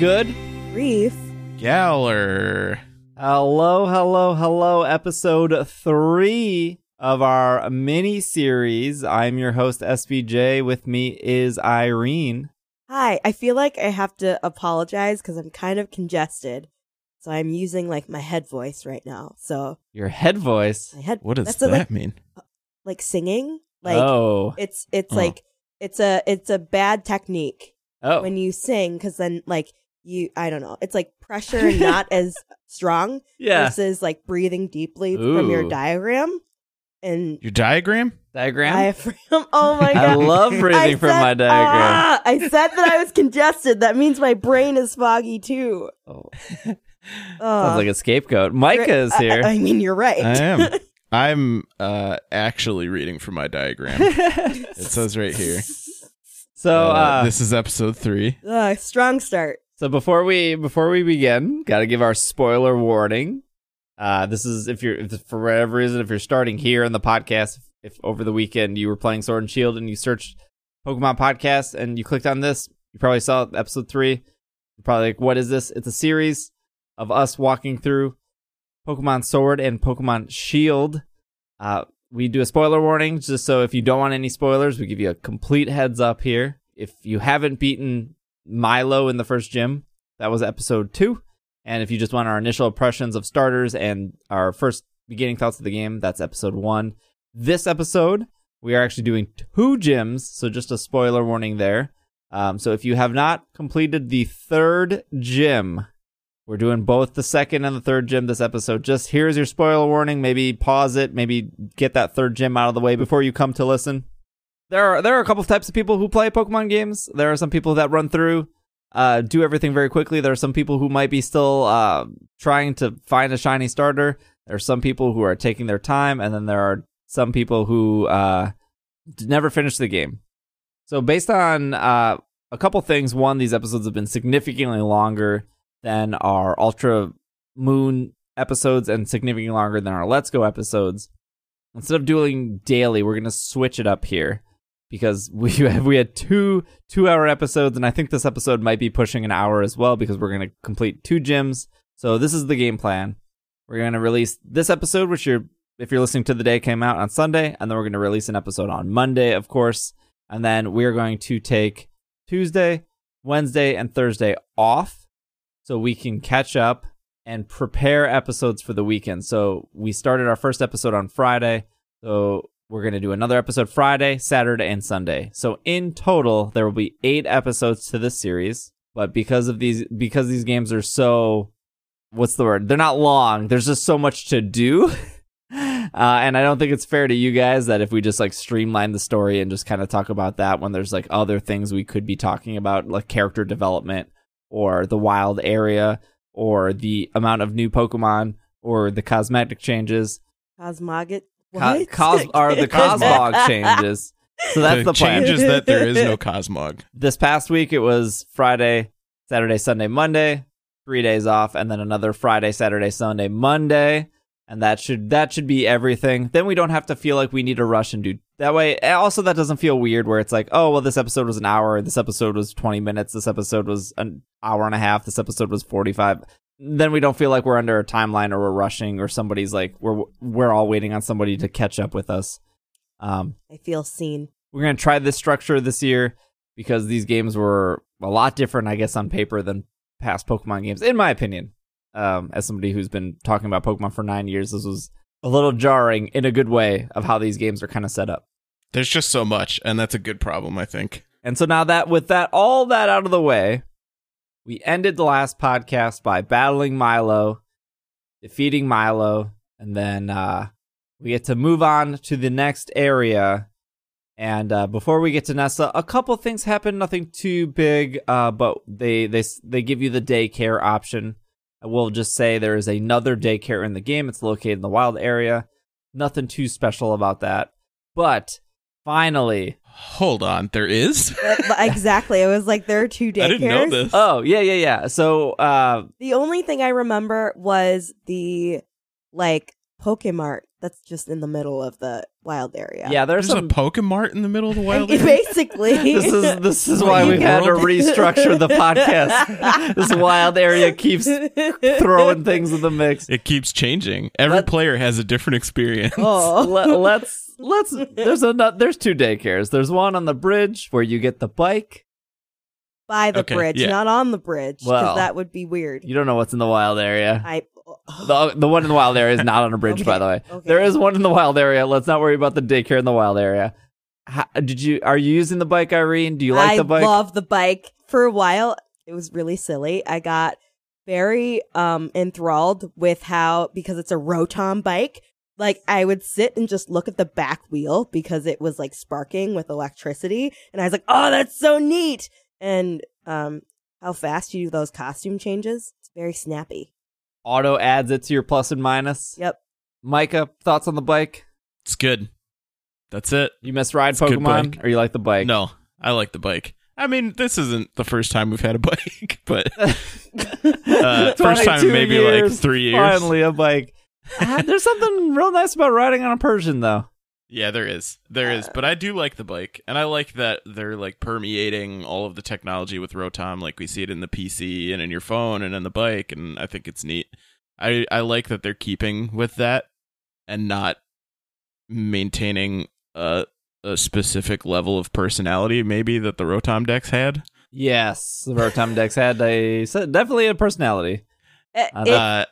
good? Grief. Galar. Hello, hello, hello. Episode three of our mini series. I'm your host, SBJ. With me is Irene. Hi. I feel like I have to apologize because I'm kind of congested. So I'm using like my head voice right now. So Your head voice. my head What does that a, like, mean? Uh, like singing. Like oh. it's it's Oh. like it's a it's a bad technique Oh. when you sing because then like you I don't know it's like pressure not as strong yeah. versus like breathing deeply from your Ooh. diaphragm and Your diagram? Diagram? diaphragm. Oh my god. I love breathing I from said- my diagram. Ah, I said that I was congested. That means my brain is foggy too. Oh. Oh. Sounds like a scapegoat. Micah is here. I, I mean, you're right. I am. I'm uh, actually reading from my diagram. It says right here. so, Uh, uh, this is episode three. Ugh, strong start. So before we before we begin, got to give our spoiler warning. Uh, this is if you're if for whatever reason if you're starting here in the podcast, if, over the weekend you were playing Sword and Shield and you searched Pokemon podcast and you clicked on this, you probably saw episode three. You're probably like, "What is this?" It's a series of us walking through Pokemon Sword and Pokemon Shield. Uh, we do a spoiler warning just so if you don't want any spoilers, we give you a complete heads up here. If you haven't beaten Milo in the first gym, that was episode two. And if you just want our initial impressions of starters and our first beginning thoughts of the game, that's episode one. This episode, we are actually doing two gyms, so just a spoiler warning there. Um, so if you have not completed the third gym, we're doing both the second and the third gym this episode. Just here's your spoiler warning. Maybe pause it. Maybe get that third gym out of the way before you come to listen. There are there are a couple of types of people who play Pokemon games. There are some people that run through, uh, do everything very quickly. There are some people who might be still uh, trying to find a shiny starter. There are some people who are taking their time, and then there are some people who uh, never finish the game. So based on uh, a couple things, one, these episodes have been significantly longer than our Ultra Moon episodes and significantly longer than our Let's Go episodes. Instead of doing daily, we're gonna switch it up here because we have, we had two two hour episodes, and I think this episode might be pushing an hour as well because we're gonna complete two gyms. So this is the game plan. We're gonna release this episode, which you're if you're listening to the day came out on Sunday, and then we're gonna release an episode on Monday, of course, and then we're going to take Tuesday, Wednesday, and Thursday off so we can catch up and prepare episodes for the weekend. So we started our first episode on Friday. So we're going to do another episode Friday, Saturday, and Sunday. So in total, there will be eight episodes to this series. But because of these, because these games are so, what's the word? They're not long. There's just so much to do. Uh, and I don't think it's fair to you guys that if we just like streamline the story and just kind of talk about that when there's like other things we could be talking about, like character development or the wild area or the amount of new Pokemon or the cosmetic changes. Cosmogot. Co- cos- are the Cosmog changes. So that's the plan. changes that there is no Cosmog. This past week it was Friday, Saturday, Sunday, Monday, three days off, and then another Friday, Saturday, Sunday, Monday. And that should that should be everything. Then we don't have to feel like we need to rush and do that way. Eh, also, that doesn't feel weird where it's like, oh well, this episode was an hour, this episode was twenty minutes, this episode was an hour and a half, this episode was forty five. Then we don't feel like we're under a timeline or we're rushing or somebody's like we're we're all waiting on somebody to catch up with us. Um, I feel seen. we're gonna try this structure this year because these games were a lot different, I guess, on paper than past Pokemon games, in my opinion. Um, as somebody who's been talking about Pokemon for nine years, this was a little jarring in a good way of how these games are kind of set up. There's just so much, and that's a good problem, I think. And so now that with that all that out of the way, we ended the last podcast by battling Milo, defeating Milo, and then uh, we get to move on to the next area. And uh, before we get to Nessa, a couple things happen, nothing too big, uh, but they they they give you the daycare option. I will just say there is another daycare in the game. It's located in the wild area. Nothing too special about that. But finally, Hold on, there is? But- but exactly. I was like, there are two daycares. I didn't know this. Oh yeah, yeah, yeah. So uh, The only thing I remember was the like Pokemart that's just in the middle of the wild area. Yeah, there's, There's some. a Pokemart in the middle of the wild. area? basically. this is this is why we've had to restructure the podcast. this wild area keeps throwing things in the mix. It keeps changing. Every Let- player has a different experience. oh. Let, let's let's. There's a there's two daycares. There's one on the bridge where you get the bike. by the Okay, bridge, yeah. not on the bridge, because Well, that would be weird. You don't know what's in the wild area. I The the one in the wild area is not on a bridge, by the way. okay. There is one in the wild area. Let's not worry about the daycare in the wild area. How, did you are you using the bike, Irene? Do you like I the bike? I love the bike. For a while, it was really silly. I got very um enthralled with how because it's a Rotom bike. Like I would sit and just look at the back wheel because it was like sparking with electricity, and I was like, "Oh, that's so neat!" And um, how fast you do those costume changes? It's very snappy. Auto adds it to your plus and minus. Yep. Micah, thoughts on the bike? It's good. That's it. You miss ride It's Pokemon, bike. or you like the bike? No, I like the bike. I mean, this isn't the first time we've had a bike, but uh, first time in maybe years, like three years. Finally, a bike. Ah, There's something real nice about riding on a Persian, though. Yeah, there is. There is. But I do like the bike. And I like that they're like permeating all of the technology with Rotom. Like we see it in the PC and in your phone and in the bike. And I think it's neat. I, I like that they're keeping with that and not maintaining a, a specific level of personality, maybe that the Rotom Dex had. Yes, the Rotom Dex had a definitely a personality. It, Uh, it, Uh,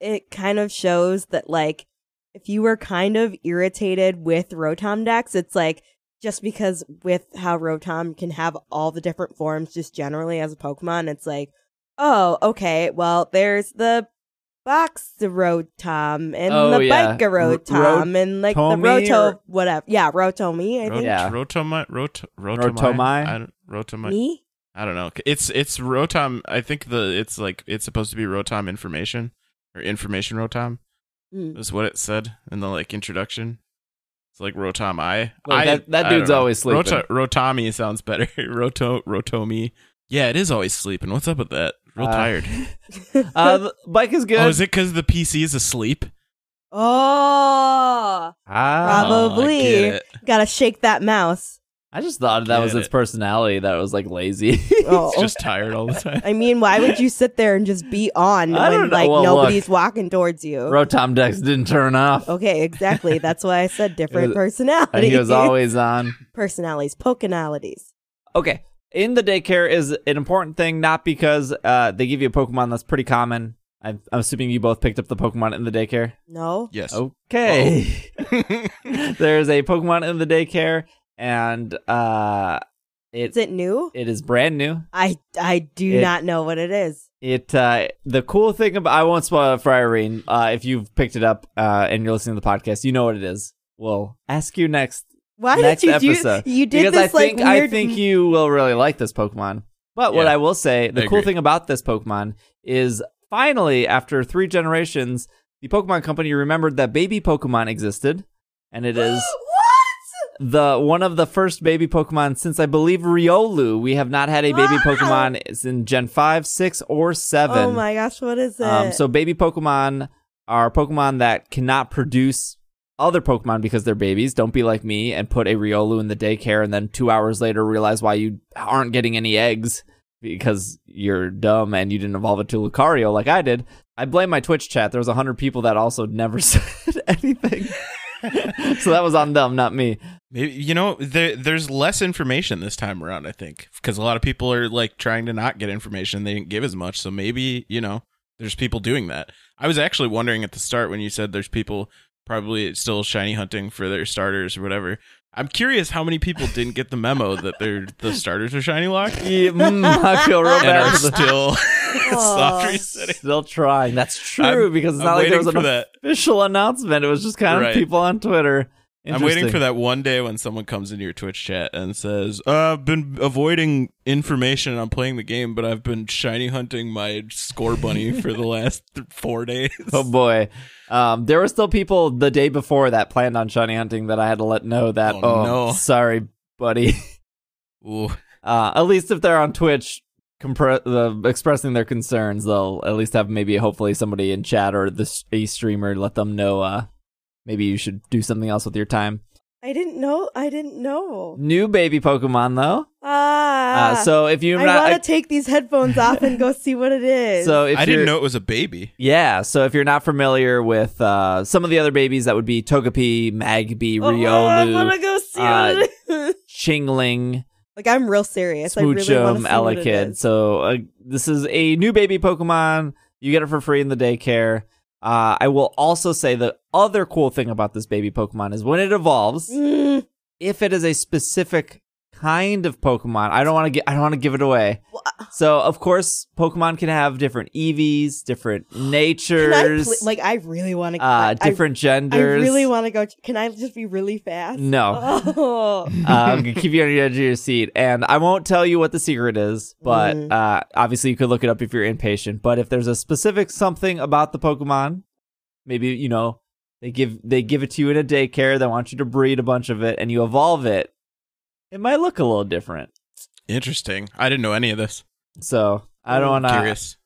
it kind of shows that like if you were kind of irritated with Rotom Dex, it's like just because with how Rotom can have all the different forms just generally as a Pokemon, it's like, oh, okay, well, there's the box Rotom and Oh, the yeah. Bike Rotom and like the Rotomi Roto or- whatever. Yeah, Rotomi, I think. Yeah. Rotoma, Rot, Rotomai? Rotomai? I don't, Rotomai? Me? I don't know. It's it's Rotom. I think the it's like it's supposed to be Rotom information or information Rotom. Mm. Is what it said in the like introduction. It's like Rotom I. I that- that I dude's always sleeping. Rota, Rotami sounds better. Roto Rotomi. Yeah, it is always sleeping. What's up with that? Real Uh, tired. Uh, the bike is good. Oh, is it because the PC is asleep? Oh, Ah, Probably. I get it. gotta shake that mouse. I just thought that was Get its it. personality. That was like lazy. Oh. It's just tired all the time. I mean, why would you sit there and just be on I don't when know. like Well, nobody's walking towards you? Rotom Dex didn't turn off. Okay, exactly. That's why I said different And personalities. he was always on. personalities, pokenalities. Okay. In the daycare is an important thing, not because uh, they give you a Pokemon that's pretty common. I'm, I'm assuming you both picked up the Pokemon in the daycare. No, yes. Okay. There's a Pokemon in the daycare, and uh, is it it new? it is brand new. I I do It- not know what it is. It uh, the cool thing about I won't spoil it for Irene. Uh, if you've picked it up uh, and you're listening to the podcast, you know what it is. We'll ask you next Why next did you episode do? You did because this I think like weird. I think you will really like this Pokemon. But what I will say, the I cool agree. thing about this Pokemon is finally, after three generations, the Pokemon Company remembered that baby Pokemon existed, and it is what? The one of the first baby Pokemon since I believe Riolu. We have not had a baby Wow. Pokemon in Gen five, six, or seven. Oh my gosh, what is it? Um, so baby Pokemon are Pokemon that cannot produce other Pokemon because they're babies. Don't be like me and put a Riolu in the daycare and then two hours later realize why you aren't getting any eggs because you're dumb and you didn't evolve it to Lucario like I did. I blame my Twitch chat. There was a hundred people that also never said anything. so that was on them, not me. You know there, there's less information this time around. I think because a lot of people are like trying to not get information. They didn't give as much, so maybe you know there's people doing that. I was actually wondering at the start when you said there's people probably still shiny hunting for their starters or whatever. I'm curious how many people didn't get the memo that their the starters are shiny locked Yeah, mm, I feel real bad. and bad are for the- still Aw. soft resetting. Still trying. That's true I'm- because it's I'm not like there was an that. official announcement. It was just kind of Right. people on Twitter. I'm waiting for that one day when someone comes into your Twitch chat and says, uh, "I've been avoiding information and I'm playing the game, but I've been shiny hunting my Scorbunny for the last th- four days." Oh boy. Um, there were still people the day before that planned on shiny hunting that I had to let know that. Oh, Oh, no. sorry, buddy. Ooh. Uh, at least if they're on Twitch, compre- the, expressing their concerns, they'll at least have maybe hopefully somebody in chat or the a streamer let them know uh, maybe you should do something else with your time. I didn't know. I didn't know. New baby Pokemon though. Ah. Uh, so if you I not, want to take these headphones off and go see what it is. so if I didn't you're- know it was a baby. Yeah, so if you're not familiar with uh, some of the other babies, that would be Togepi, Magby, oh, I want Riolu, to go see uh, what it is. Chingling, like I'm real serious. I really want to see what it Elekid. So uh, this is a new baby Pokemon. You get it for free in the daycare. Uh, I will also say the other cool thing about this baby Pokemon is when it evolves, Mm, if it is a specific kind of Pokemon, I don't want to get I don't want to give it away. well, So of course, Pokemon can have different EVs, different can I natures, pl- like I really want to. uh, different I, genders. I really want to go. Can I just be really fast? No. Oh. uh, I'm gonna keep you on the edge of your seat, and I won't tell you what the secret is. But Mm. uh, obviously, you could look it up if you're impatient. But if there's a specific something about the Pokemon, maybe you know they give they give it to you in a daycare. They want you to breed a bunch of it, and you evolve it. It might look a little different. Interesting. I didn't know any of this. So I don't want to. Curious.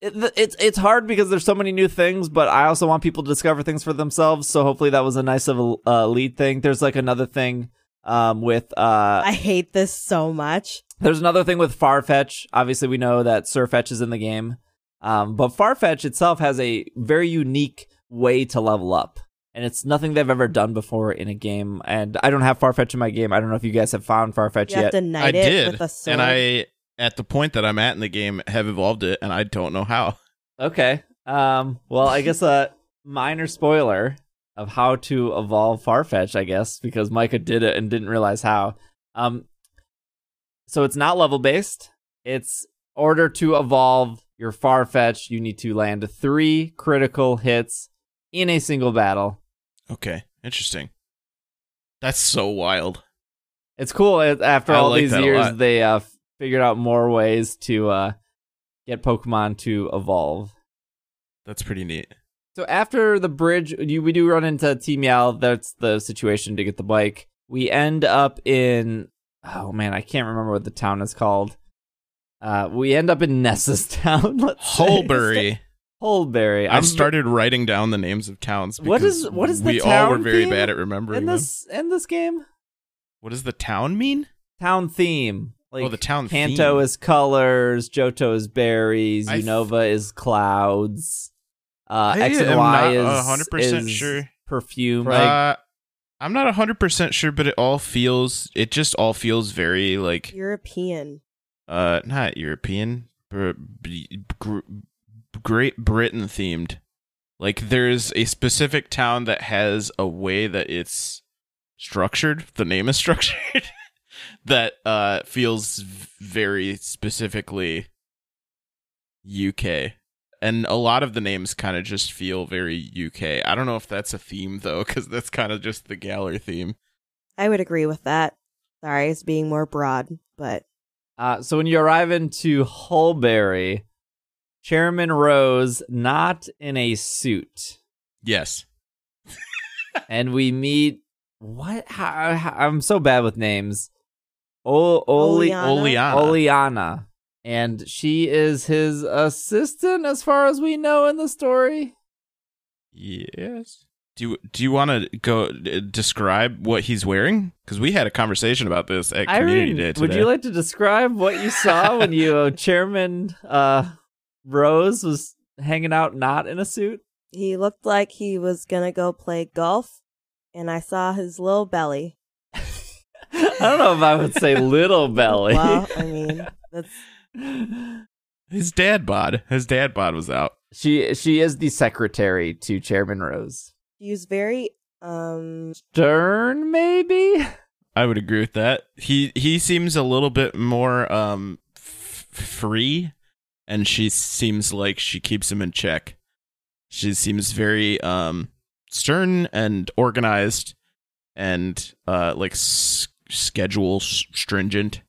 It, it's it's hard because there's so many new things, but I also want people to discover things for themselves. So hopefully that was a nice of a uh, lead thing. There's like another thing um, with uh, I hate this so much. There's another thing with Farfetch. Obviously, we know that Sirfetch'd is in the game, um, but Farfetch itself has a very unique way to level up, and it's nothing they've ever done before in a game. And I don't have Farfetch in my game. I don't know if you guys have found Farfetch You have yet. to I it did, with a sword. and I at the point that I'm at in the game have evolved it, and I don't know how. Okay. Um. Well, I guess a minor spoiler of how to evolve Farfetch, I guess, because Micah did it and didn't realize how. Um. So it's not level based. It's order to evolve your Farfetch, you need to land three critical hits in a single battle. Okay, interesting. That's so wild. It's cool. After I all like these years, they uh figured out more ways to uh get Pokemon to evolve. That's pretty neat. So after the bridge, you, we do run into Team Yell. That's the situation to get the bike. We end up in oh man, I can't remember what the town is called. Uh, we end up in Nessa's town. Let's. Hulbury. Hulbury. I started writing down the names of towns. What is- because what is the we all were town very theme bad at remembering in them. this in this game. What does the town mean? Town theme. Like oh, the town Kanto theme. is colors, Johto is berries, I f- Unova is clouds. Uh, I X and am Y not is 100% sure. perfume. Like, uh, I'm not 100% sure, but it all feels, it just all feels very like, European. uh, not European, br- b- gr- Great Britain themed. Like there's a specific town that has a way that it's structured. The name is structured that uh feels very specifically UK. And a lot of the names kind of just feel very UK. I don't know if that's a theme though, because that's kind of just the Galar theme. I would agree with that. Sorry, it's being more broad, but Uh, so when you arrive into Hulbury, Chairman Rose not in a suit, Yes. and we meet what? How, how- I'm so bad with names. O- Oli- Oleana? Oleana. Oleana, and she is his assistant, as far as we know in the story. Yes. Do you, do you want to go uh, describe what he's wearing? Because we had a conversation about this at Community Day today. would you like to describe what you saw when you uh, Chairman uh, Rose was hanging out not in a suit? he looked like he was gonna go play golf, and I saw his little belly. I don't know if I would say little belly. Well, I mean, that's His dad bod. His dad bod was out. she she is the secretary to Chairman Rose. he was very um Stern, maybe. I would agree with that. He he seems a little bit more um f- free, and she seems like she keeps him in check. She seems very um stern and organized, and uh like s- schedule s- stringent,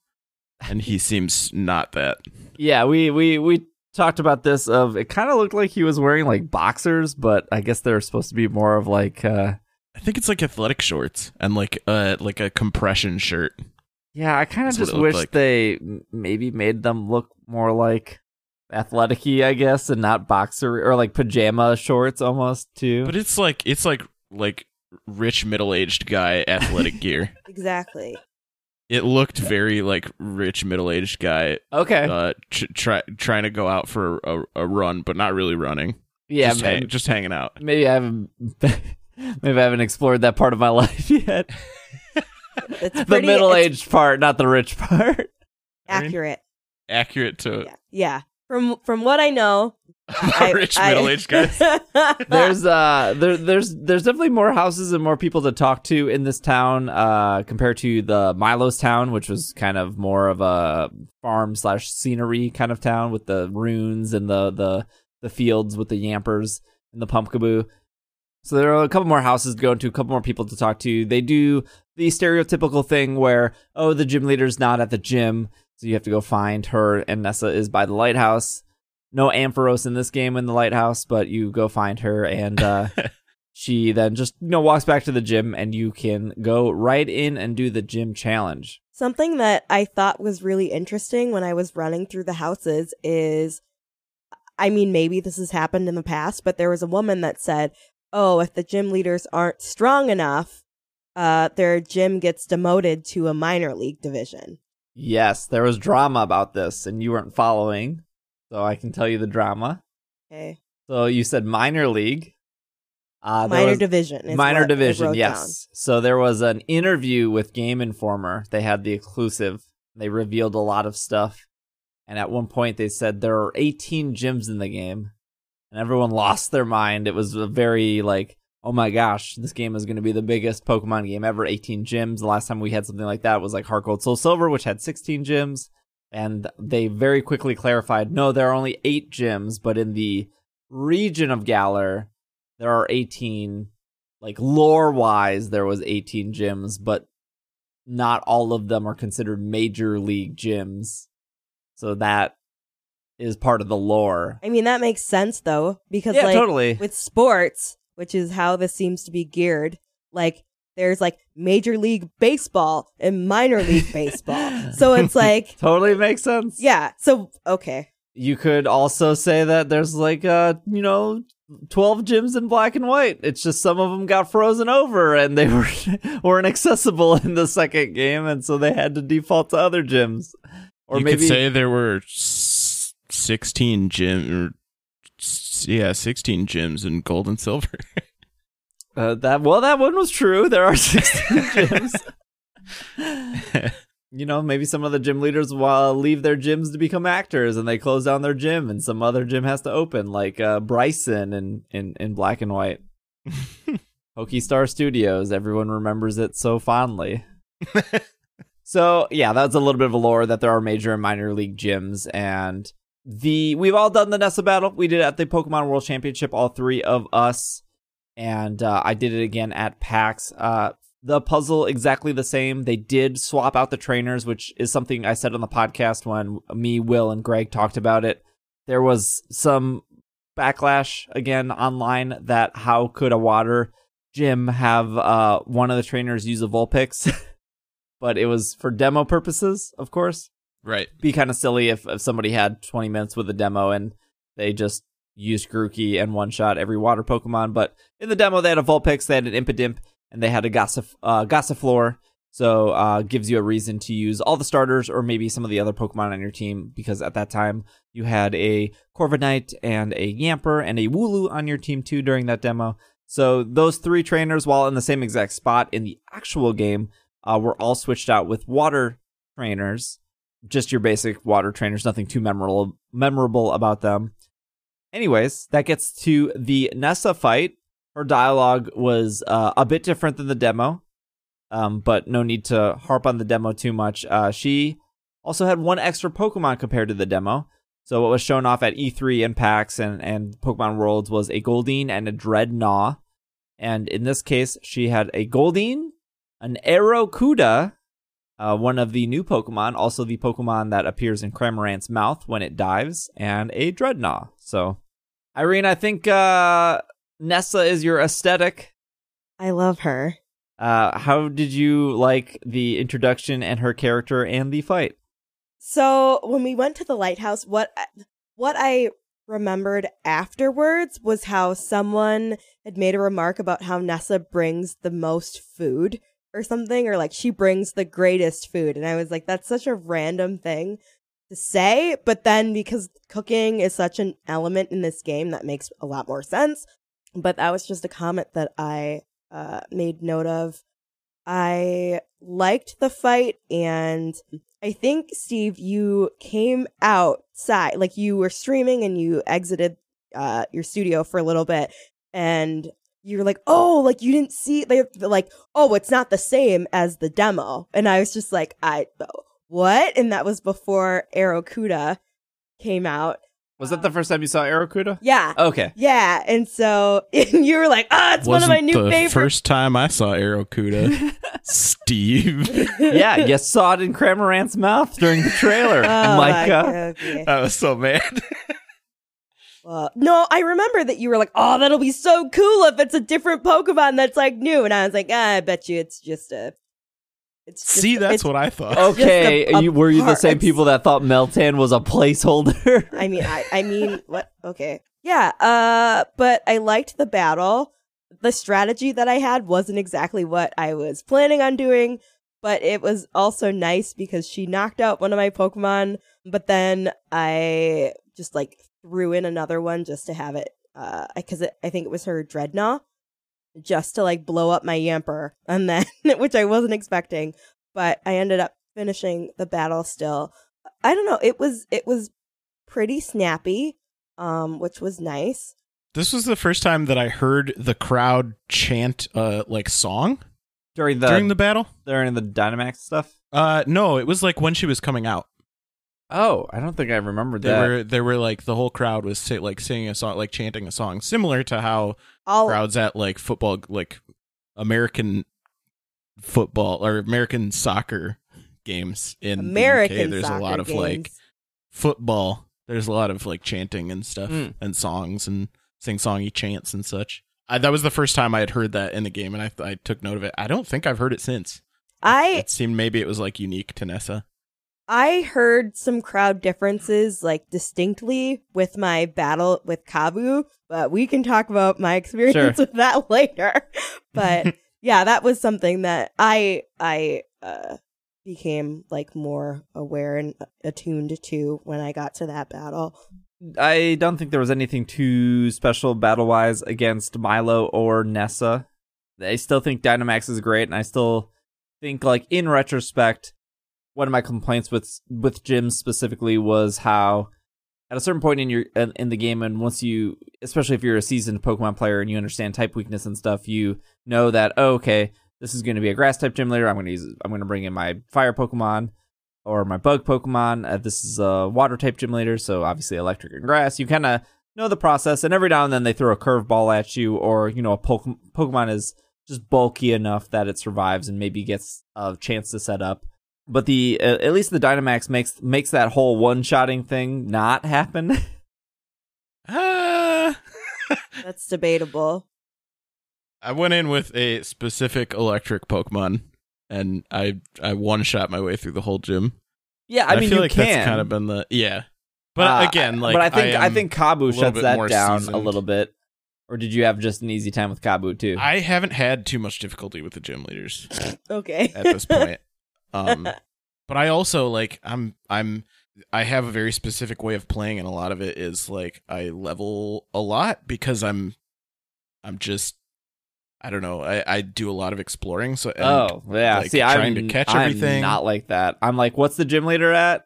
and he seems not that. Yeah, we we we talked about this. Of it kind of looked like he was wearing like boxers, but I guess they're supposed to be more of like. uh I think it's like athletic shorts and like uh like a compression shirt. Yeah, I kind of just wish like. they maybe made them look more like athletic-y, I guess, and not boxer or like pajama shorts almost too. But it's like it's like like rich middle aged guy athletic gear. Exactly. It looked very like rich middle aged guy Okay. uh tr- try, trying to go out for a, a run, but not really running. yeah, just, ma- hang- just hanging out. maybe I haven't. Maybe I haven't explored that part of my life yet. It's the middle-aged part, not the rich part. it's accurate. Accurate to Yeah. Yeah. From from what I know, I, rich I- middle aged guys. there's uh there there's there's definitely more houses and more people to talk to in this town uh compared to the Milo's town which was kind of more of a farm slash scenery kind of town with the runes and the the the fields with the yampers and the pumpkaboo so there are a couple more houses to go into a couple more people to talk to. They do the stereotypical thing where oh the gym leader's not at the gym so you have to go find her and Nessa is by the lighthouse no Ampharos in this game in the lighthouse, but you go find her and uh, she then just you know walks back to the gym and you can go right in and do the gym challenge. Something that I thought was really interesting when I was running through the houses is I mean, maybe this has happened in the past, but there was a woman that said, Oh, if the gym leaders aren't strong enough, uh, their gym gets demoted to a minor league division. Yes, there was drama about this and you weren't following, so I can tell you the drama. Okay. So you said minor league. Uh, minor division. is minor division, yes. So there was an interview with Game Informer. They had the exclusive. They revealed a lot of stuff. And at one point they said there are 18 gyms in the game. And everyone lost their mind. It was a very like, oh my gosh, this game is going to be the biggest Pokemon game ever. 18 gyms. The last time we had something like that was like Heart Gold Soul Silver, which had 16 gyms. And they very quickly clarified, no, there are only eight gyms, but in the region of Galar, there are 18 like lore wise there was 18 gyms but not all of them are considered major league gyms so that is part of the lore I mean, that makes sense though, because yeah like totally with sports, which is how this seems to be geared, like there's like major league baseball and minor league baseball. so it's like, totally makes sense yeah. So, okay. you could also say that there's like uh you know 12 gyms in black and white it's just some of them got frozen over and they were weren't accessible in the second game and so they had to default to other gyms or you maybe could say there were 16 gym or s- yeah 16 gyms in gold and silver Uh, that well, that one was true. There are 16 gyms. you know, maybe some of the gym leaders will leave their gyms to become actors, and they close down their gym, and some other gym has to open, like uh, Brycen in, in in Black and White. Pokestar Studios. Everyone remembers it so fondly. so yeah, that's a little bit of a lore that there are major and minor league gyms, and the we've all done the Nessa battle. We did it at the Pokemon World Championship, all three of us and uh, I did it again at PAX. Uh, the puzzle exactly the same. They did swap out the trainers, which is something I said on the podcast when me, Will, and Greg talked about it. There was some backlash again online that how could a water gym have uh, one of the trainers use a Vulpix? but it was for demo purposes, of course right be kind of silly if, if somebody had 20 minutes with a demo and they just used Grookey and one shot every water Pokemon. But in the demo, they had a Vulpix, they had an Impidimp, and they had a Gossif- uh, Gossifleur. So uh, gives you a reason to use all the starters or maybe some of the other Pokemon on your team because at that time you had a Corviknight and a Yamper and a Wooloo on your team too during that demo. So those three trainers, while in the same exact spot in the actual game, uh, were all switched out with water trainers just your basic water trainers, nothing too memorable memorable about them. Anyways, that gets to the Nessa fight. Her dialogue was uh, a bit different than the demo, um, but no need to harp on the demo too much. Uh, she also had one extra Pokemon compared to the demo. So what was shown off at E3 and PAX and, and Pokemon Worlds was a Goldeen and a Drednaw. And in this case, she had a Goldeen, an Arrokuda, uh, one of the new Pokemon, also the Pokemon that appears in Cramorant's mouth when it dives, and a Drednaw. So, Irene, I think uh, Nessa is your aesthetic. I love her. Uh, how did you like the introduction and her character and the fight? So when we went to the lighthouse, what what I remembered afterwards was how someone had made a remark about how Nessa brings the most food or something, or like she brings the greatest food. And I was like, that's such a random thing to say. But then because cooking is such an element in this game, that makes a lot more sense. But that was just a comment that I uh, made note of. I liked the fight and I think Steve, you came outside, like you were streaming and you exited uh, your studio for a little bit, and you were like, "Oh, like you didn't see they like, oh, it's not the same as the demo," and I was just like, "I what?" And that was before Arrokuda came out. Was that the first time you saw Arrokuda? Yeah. Okay. Yeah, and so and you were like, "Ah, it's one of my Wasn't new the favorites." first time I saw Arrokuda. Steve. yeah, you saw it in Cramorant's mouth during the trailer. Oh, and like, uh, okay. I was so mad. Well, no, I remember that you were like, "Oh, that'll be so cool if it's a different Pokemon that's like new," and I was like, ah, "I bet you it's just a." It's just, See, that's it's- what I thought. okay, a- a you, were you the same people that thought Meltan was a placeholder? I mean, I, I mean, what? Okay, yeah. Uh, but I liked the battle. The strategy that I had wasn't exactly what I was planning on doing, but it was also nice because she knocked out one of my Pokemon, but then I just like threw in another one just to have it, uh, because I think it was her Drednaw, just to like blow up my Yamper, and then which I wasn't expecting, but I ended up finishing the battle still. I don't know. It was it was pretty snappy, um, which was nice. This was the first time that I heard the crowd chant uh like song during the during the battle. during the Dynamax stuff? Uh no, it was like when she was coming out. Oh, I don't think I remembered They that. were they were like the whole crowd was si- like singing a song like chanting a song similar to how All crowds at like football like American football or American soccer games in the UK. There's soccer a lot of games. like football. There's a lot of like chanting and stuff Mm. and songs and sing songy chants and such. I, that was the first time I had heard that in the game, and I I took note of it. I don't think I've heard it since. I It seemed maybe it was like unique to Nessa. I heard some crowd differences like distinctly with my battle with Kabu, but we can talk about my experience with that later. But yeah, that was something that I I uh became like more aware and attuned to when I got to that battle. I don't think there was anything too special battle wise against Milo or Nessa. I still think Dynamax is great, and I still think, like in retrospect, one of my complaints with with gym specifically was how at a certain point in your in in the game, and once you, especially if you're a seasoned Pokemon player and you understand type weakness and stuff, you know that oh, okay, this is going to be a Grass type gym leader. I'm going to use I'm going to bring in my Fire Pokemon or my bug Pokemon. Uh, this is a water type gym leader, so obviously electric and grass. You kind of know the process, and every now and then they throw a curveball at you, or you know a Poke- Pokemon is just bulky enough that it survives and maybe gets a chance to set up. But the uh, at least the Dynamax makes makes that whole one shotting thing not happen. That's debatable. I went in with a specific electric Pokemon, and I I one shot my way through the whole gym. yeah, I And mean feel you like can. that's kind of been the yeah. But Uh, again, like but I think I, am- think Kabu shuts that more down a little bit. Or did you have just an easy time with Kabu too? I haven't had too much difficulty with the gym leaders Okay. at this point. Um, but I also like I'm I'm I have a very specific way of playing, and a lot of it is like I level a lot because I'm I'm just I don't know I I do a lot of exploring. So oh yeah, like, see, I'm trying to catch I'm everything. not like that. I'm like, what's the gym leader at?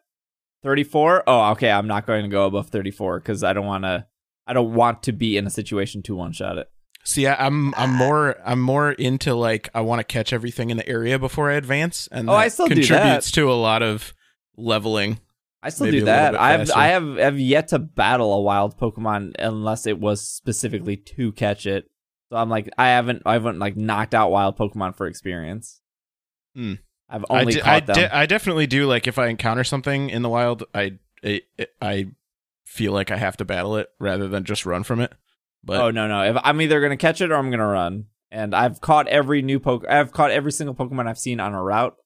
Thirty four. Oh, okay. I'm not going to go above thirty four because I don't want to. I don't want to be in a situation to one shot it. See, I, I'm I'm Ah. more I'm more into like I want to catch everything in the area before I advance, and Oh, that I still do contributes to a lot of leveling. I still do that. I have. I have have yet to battle a wild Pokemon unless it was specifically to catch it. So I'm like I haven't I haven't like knocked out wild Pokemon for experience. Hmm. I've only de- caught I, them. de- I definitely do like if I encounter something in the wild, I I, I feel like I have to battle it rather than just run from it. But oh no no! If I'm either gonna catch it or I'm gonna run. And I've caught every new poke. I've caught every single Pokemon I've seen on a route,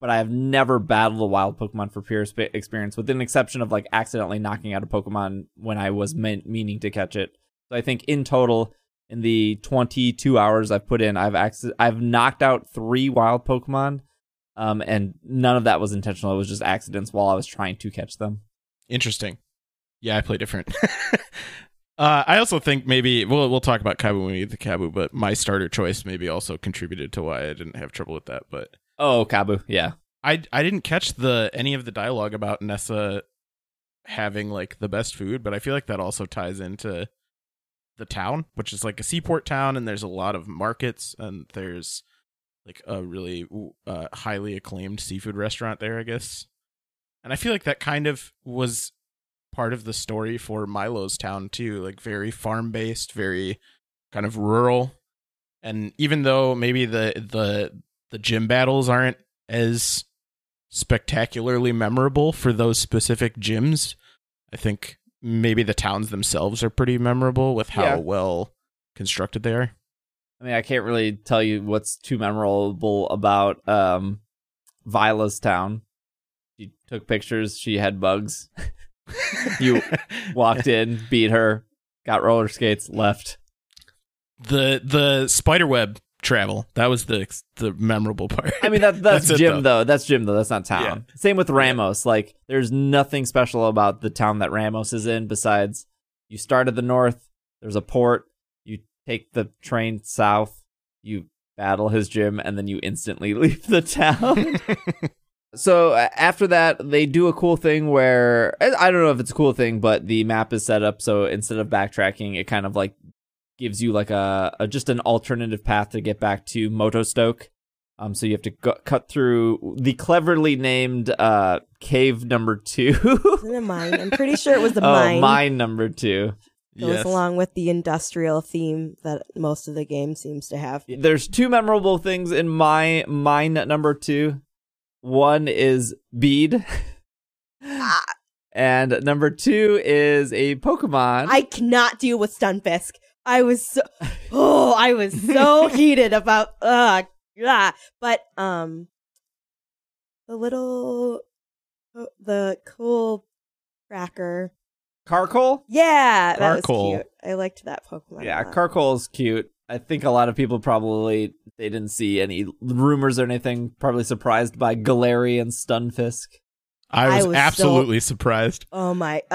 but I have never battled a wild Pokemon for pure sp- experience, with an exception of like accidentally knocking out a Pokemon when I was mean- meaning to catch it. So I think in total, in the 22 hours I've put in, I've acc- I've knocked out three wild Pokemon, um, and none of that was intentional. It was just accidents while I was trying to catch them. Interesting. Yeah, I play different. uh, I also think maybe we'll we'll talk about Kabu when we get to Kabu, but my starter choice maybe also contributed to why I didn't have trouble with that. But Oh, Kabu, yeah. I I didn't catch the any of the dialogue about Nessa having like the best food, but I feel like that also ties into the town, which is like a seaport town, and there's a lot of markets, and there's like a really uh, highly acclaimed seafood restaurant there, I guess. And I feel like that kind of was part of the story for Milo's town too, like very farm based, very kind of rural. And even though maybe the the the gym battles aren't as spectacularly memorable for those specific gyms, I think maybe the towns themselves are pretty memorable with how Yeah. well constructed they are. I mean, I can't really tell you what's too memorable about um, Viola's town. She took pictures. She had bugs. You- Walked in, beat her, got roller skates, left. the the spiderweb travel that was the the memorable part. I mean, that that's, That's gym though. though. That's gym though. That's not town. Same with Ramos. Like, there's nothing special about the town that Ramos is in besides you start at the north. There's a port. You take the train south. You battle his gym, and then you instantly leave the town. So after that, they do a cool thing where I don't know if it's a cool thing, but the map is set up so instead of backtracking, it kind of like gives you like a, a just an alternative path to get back to Motostoke. Um, so you have to go, cut through the cleverly named uh cave number two. Isn't it mine? I'm pretty sure it was the oh, mine. mine number two. Goes yes. along with the industrial theme that most of the game seems to have. There's two memorable things in my mine number two. One is Bede. And number two is a Pokemon. I cannot deal with Stunfisk. I was so oh, I was so heated about uh yeah. But um the little the cool cracker. Carkol? Yeah, that was cute. I liked that Pokemon. Yeah, lot. Carkol is cute. I think a lot of people probably they didn't see any rumors or anything. Probably surprised by Galarian and Stunfisk. I I was, was so- absolutely surprised. Oh my uh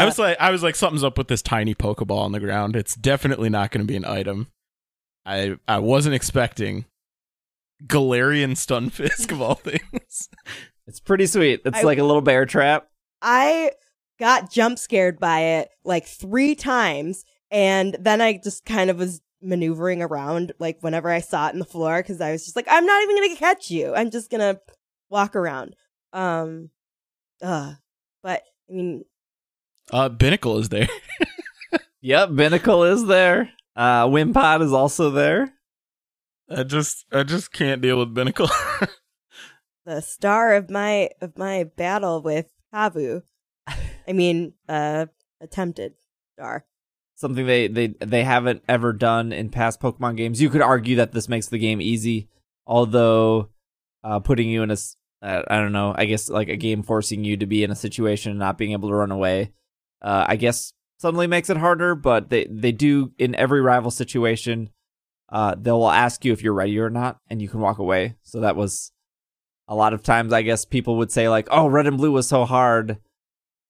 I was like, I was like, something's up with this tiny Pokeball on the ground. It's definitely not going to be an item. I I wasn't expecting Galarian Stunfisk of all things. It's pretty sweet. It's I- like a little bear trap. I got jump scared by it like three times, and then I just kind of was maneuvering around like whenever I saw it in the floor because I was just like, I'm not even gonna catch you. I'm just gonna walk around. Um, uh, but I mean, Uh, Binacle is there. Yep, Binacle is there. Uh, Wimpod is also there. I just I just can't deal with Binacle. the star of my of my battle with Kabu. I mean, uh, attempted star. Something they, they they haven't ever done in past Pokemon games. You could argue that this makes the game easy, although uh, putting you in a uh, I don't know. I guess like a game forcing you to be in a situation and not being able to run away. Uh, I guess suddenly makes it harder, but they they do in every rival situation. Uh, they'll ask you if you're ready or not, and you can walk away. So that was a lot of times. I guess people would say like, "Oh, red and blue was so hard,"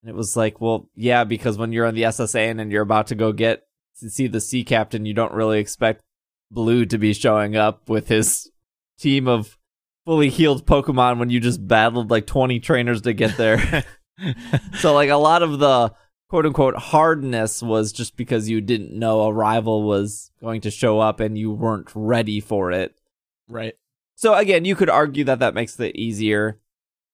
and it was like, "Well, yeah, because when you're on the S.S. Anne and you're about to go get to see the sea captain, you don't really expect blue to be showing up with his team of fully healed Pokemon when you just battled like 20 trainers to get there." so like a lot of the quote unquote hardness was just because you didn't know a rival was going to show up and you weren't ready for it. right. So again, you could argue that that makes it easier.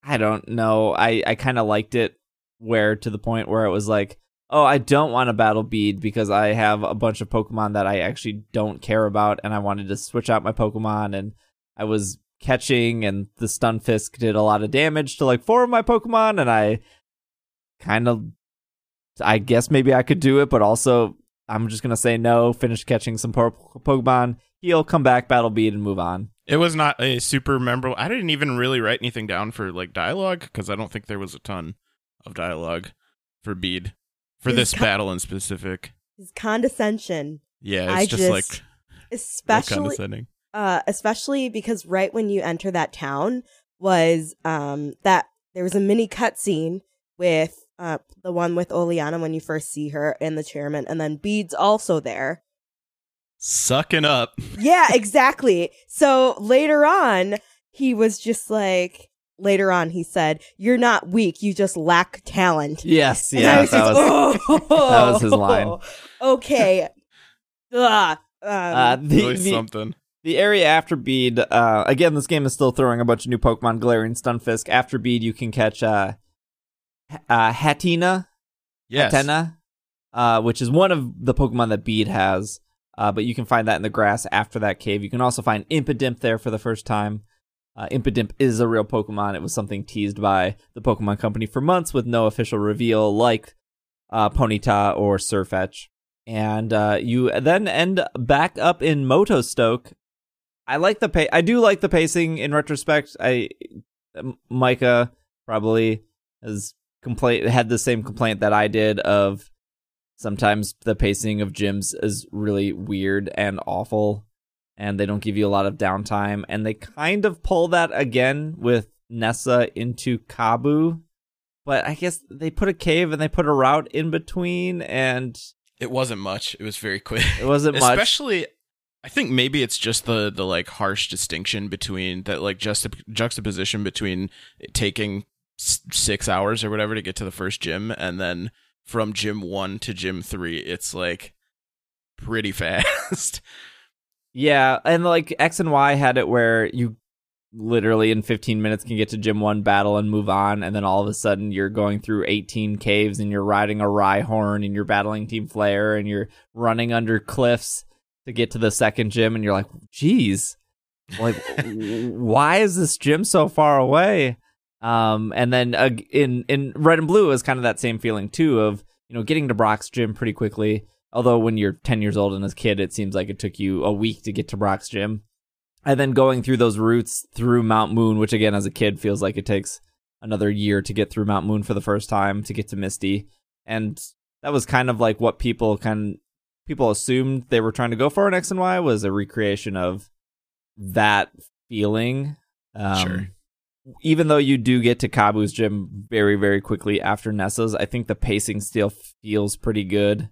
I don't know. I I kind of liked it where to the point where it was like, "Oh, I don't want to battle Bede because I have a bunch of Pokemon that I actually don't care about and I wanted to switch out my Pokemon and I was catching and the Stunfisk did a lot of damage to like four of my Pokemon and I kind of I guess maybe I could do it, but also I'm just to say no, finish catching some po- Pokemon, heal, come back, battle Bede and move on. It was not a super memorable. I didn't even really write anything down for like dialogue because I don't think there was a ton of dialogue for Bede for His this co- battle in specific. His condescension, Yeah, it's I just, just- like especially condescending. uh especially because right when you enter that town was um that there was a mini cutscene with uh the one with Oleana when you first see her and the chairman and then Bede's also there. Sucking up. Yeah, exactly. so later on he was just like later on he said, "You're not weak, you just lack talent." Yes, And yeah, was that just, was oh, that was his line. Okay. Ugh. Um, uh, the, Really the, something. the area after Bede. Uh, again, this game is still throwing a bunch of new Pokemon. Galarian, Stunfisk. After Bede, you can catch uh, uh Hatenna, Yes. Hatenna, uh, which is one of the Pokemon that Bede has. Uh, but you can find that in the grass after that cave. You can also find Impidimp there for the first time. Uh, Impidimp is a real Pokemon. It was something teased by the Pokemon Company for months with no official reveal, like uh, Ponyta or Sirfetch'd. And uh, you then end back up in Motostoke. I like the pa- I do like the pacing in retrospect. I Micah probably has complaint had the same complaint that I did of sometimes the pacing of gyms is really weird and awful and they don't give you a lot of downtime and they kind of pull that again with Nessa into Kabu but I guess they put a cave and they put a route in between and It wasn't much. It was very quick. it wasn't much Especially, I think maybe it's just the the like harsh distinction between that like juxtap- juxtaposition between taking s- six hours or whatever to get to the first gym, and then from gym one to gym three, it's like pretty fast. Yeah, and like X and Y had it where you literally in 15 minutes can get to gym 1 battle and move on and then all of a sudden you're going through 18 caves and you're riding a Rhyhorn and you're battling Team Flare and you're running under cliffs to get to the second gym and you're like, "Geez. Like why is this gym so far away?" Um and then uh, in in Red and Blue is kind of that same feeling too of, you know, getting to Brock's gym pretty quickly Although when you're 10 years old and as a kid, it seems like it took you a week to get to Brock's gym. And then going through those routes through Mount Moon, which again, as a kid, feels like it takes another year to get through Mount Moon for the first time to get to Misty. And that was kind of like what people kind people assumed they were trying to go for in X and Y was a recreation of that feeling. Um, Sure. Even though you do get to Kabu's gym very, very quickly after Nessa's, I think the pacing still feels pretty good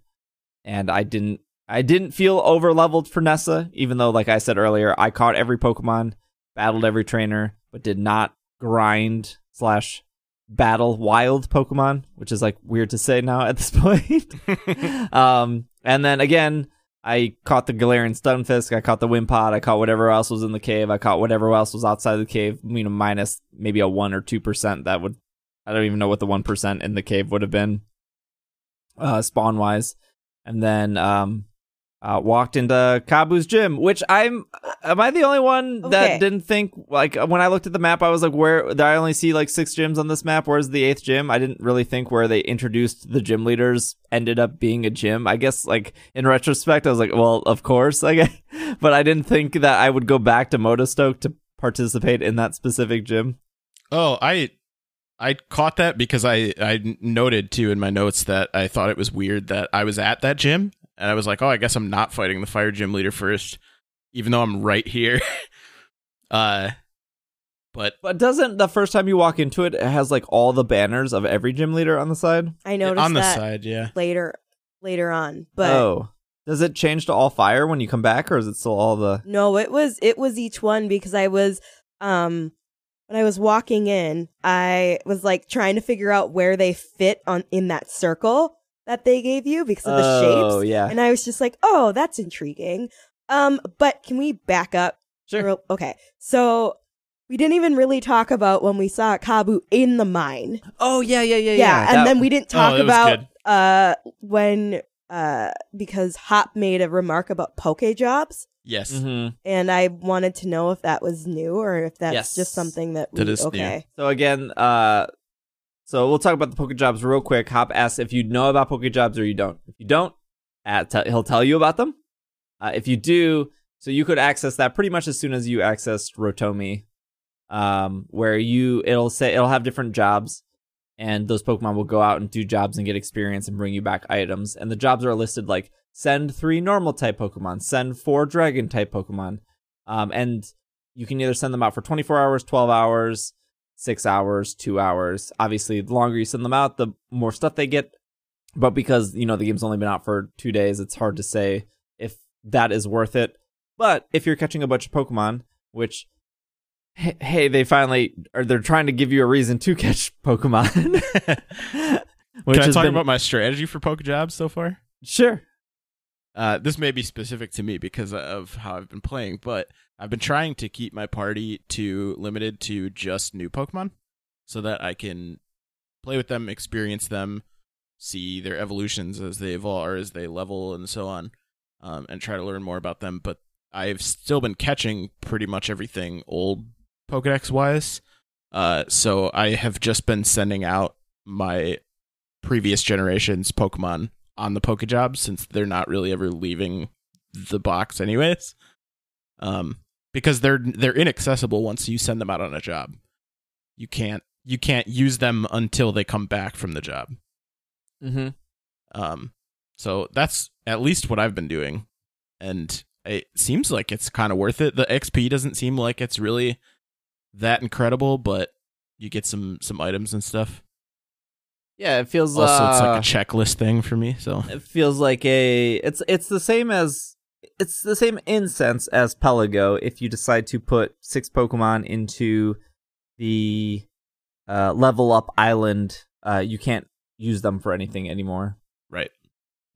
and I didn't I didn't feel over leveled for Nessa, even though like I said earlier, I caught every Pokemon, battled every trainer, but did not grind slash battle wild Pokemon, which is like weird to say now at this point. um and then again, I caught the Galarian Stunfisk, I caught the Wimpod, I caught whatever else was in the cave, I caught whatever else was outside the cave, you know, minus maybe a one or two percent that would I don't even know what the one percent in the cave would have been. Uh spawn wise and then um uh, walked into Kabu's gym, which I'm. Am I the only one Okay. that didn't think like when I looked at the map, I was like, where? Did I only see like six gyms on this map? Where's the eighth gym? I didn't really think where they introduced the gym leaders ended up being a gym. I guess like in retrospect, I was like, well, of course, I guess, but I didn't think that I would go back to Motostoke to participate in that specific gym. Oh, I I caught that because I I noted too in my notes that I thought it was weird that I was at that gym and I was like, "Oh, I guess I'm not fighting the fire gym leader first even though I'm right here." uh but But doesn't the first time you walk into it, it has like all the banners of every gym leader on the side? I noticed on the that side, yeah. later later on, but oh, does it change to all fire when you come back, or is it still all the? No, it was it was each one because I was um when I was walking in, I was like trying to figure out where they fit on in that circle that they gave you because of the oh, shapes. yeah, And I was just like, "Oh, that's intriguing." Um but can we back up? sure. Okay. So we didn't even really talk about when we saw Kabu in the mine. Oh yeah, yeah, yeah, Yeah, yeah. and That- then we didn't Oh, talk that was about uh when uh because Hop made a remark about poke jobs Yes. Mhm. and I wanted to know if that was new or if that's Yes. just something that we That is new. okay. So again, uh, so we'll talk about the Pokejobs real quick. Hop asks if you know about Pokejobs or you don't. If you don't, at t- he'll tell you about them. Uh, if you do, So you could access that pretty much as soon as you accessed Rotomi, um, where you it'll say it'll have different jobs, and those Pokemon will go out and do jobs and get experience and bring you back items. And the jobs are listed like send three normal type Pokemon, send four dragon type Pokemon, um, and you can either send them out for 24 hours, 12 hours, six hours, two hours. Obviously, the longer you send them out, the more stuff they get. But because you know the game's only been out for two days, it's hard to say if that is worth it. But if you're catching a bunch of Pokemon, which hey, hey they finally are they're trying to give you a reason to catch Pokemon. which Can I talk been- about my strategy for Pokejobs so far? Sure. Uh, this may be specific to me because of how I've been playing, but I've been trying to keep my party to limited to just new Pokemon, so that I can play with them, experience them, see their evolutions as they evolve or as they level, and so on, um, and try to learn more about them. But I've still been catching pretty much everything old Pokedex wise, uh, so I have just been sending out my previous generation's Pokemon on the Pokejobs since they're not really ever leaving the box anyways. Um because they're they're inaccessible once you send them out on a job. You can't you can't use them until they come back from the job. Mm-hmm. Um so that's at least what I've been doing. And it seems like it's kind of worth it. The XP doesn't seem like it's really that incredible, but you get some some items and stuff. Yeah, it feels Also, it's uh, like a checklist thing for me, so it feels like a it's it's the same as it's the same incense as Pelago if you decide to put six Pokemon into the uh, level up island, uh, you can't use them for anything anymore. right.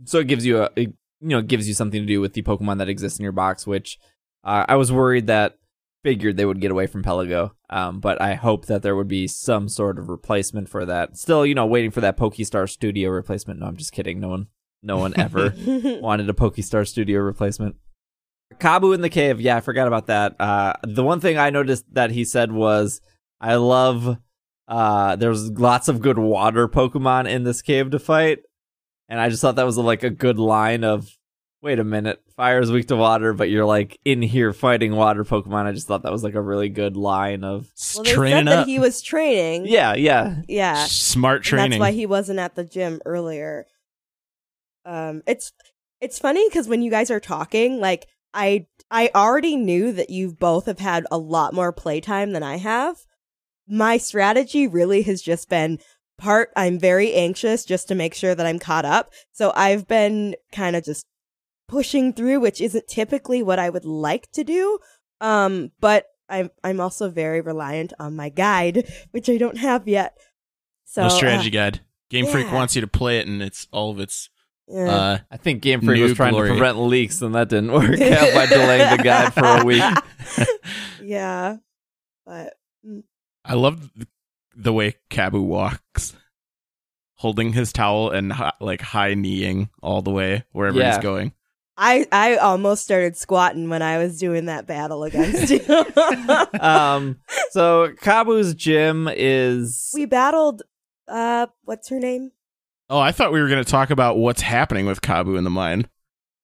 So it gives you a it, you know it gives you something to do with the Pokemon that exists in your box, which uh, I was worried that figured they would get away from Pelago. Um, but I hope that there would be some sort of replacement for that. Still, you know, waiting for that Pokestar Studio replacement. No, I'm just kidding. No one, no one ever wanted a Pokestar Studio replacement. Kabu in the cave. Yeah, I forgot about that. Uh, the one thing I noticed that he said was, "I love." Uh, there's lots of good water Pokemon in this cave to fight, and I just thought that was like a good line of, "Wait a minute, fire is weak to water, but you're like in here fighting water Pokemon." I just thought that was like a really good line of, well, they training said that up. he was training. yeah, yeah, Yeah. Smart And training. that's why he wasn't at the gym earlier. Um, it's it's funny because when you guys are talking, like I I already knew that you both have had a lot more playtime than I have. My strategy really has just been part. I'm very anxious just to make sure that I'm caught up. So I've been kind of just pushing through, which isn't typically what I would like to do. Um, but I'm I'm also very reliant on my guide, which I don't have yet. So no uh, strategy guide. Game Freak wants you to play it, and it's all of its. yeah. Uh, I think Game Freak was trying glory. to prevent leaks, and that didn't work out by delaying the guide for a week. yeah, but mm, I love the way Kabu walks, holding his towel and like high kneeing all the way wherever Yeah. he's going. I I almost started squatting when I was doing that battle against you. um, so Kabu's gym is we battled. Uh, what's her name? Oh, I thought we were going to talk about what's happening with Kabu in the mine.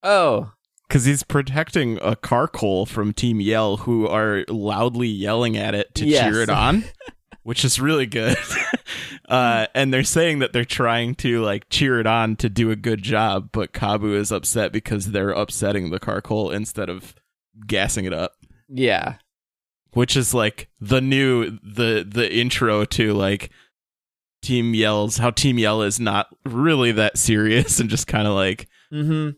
oh Because he's protecting a Carkol from Team Yell, who are loudly yelling at it to Yes. cheer it on, which is really good. uh, and they're saying that they're trying to like cheer it on to do a good job, but Kabu is upset because they're upsetting the Carkol instead of gassing it up, yeah which is like the new the the intro to like Team Yell's how Team Yell is not really that serious and just kind of like mm-hmm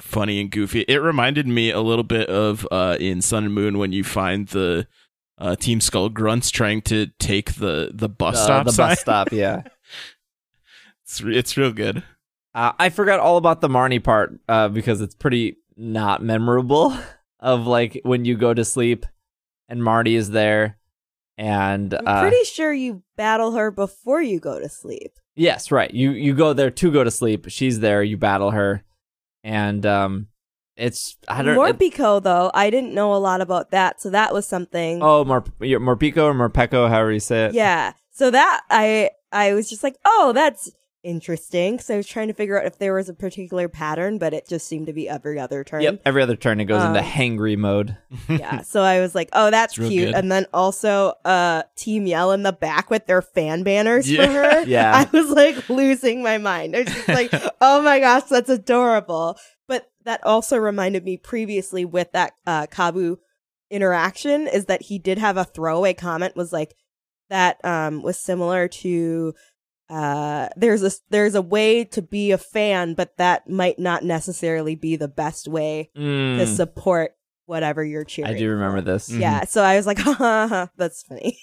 funny and goofy. It reminded me a little bit of uh, in Sun and Moon when you find the uh, Team Skull grunts trying to take the the bus Uh, stop the sign. bus stop yeah It's re- it's real good. uh, I forgot all about the Marnie part uh, because it's pretty not memorable of like when you go to sleep and Marnie is there and I'm uh, pretty sure you battle her before you go to sleep. Yes, right. You you go there to go to sleep. She's there. You battle her, and um, it's I don't. it- Morpico, though, I didn't know a lot about that, so that was something. oh, Mor Morpico or Morpeko, however you say it. Yeah. So that I I was just like, oh, that's interesting. So I was trying to figure out if there was a particular pattern, but it just seemed to be every other turn. Yep. Every other turn it goes into Um, hangry mode. yeah. So I was like, oh, that's cute. good. And then also uh Team Yell in the back with their fan banners Yeah. for her. Yeah. I was like losing my mind. I was just like, oh my gosh, that's adorable. But that also reminded me previously with that uh Kabu interaction is that he did have a throwaway comment was like that um was similar to uh there's a there's a way to be a fan but that might not necessarily be the best way to Mm, support whatever you're cheering I do remember for. this. Mm. Yeah, so I was like, ha ha, ha that's funny.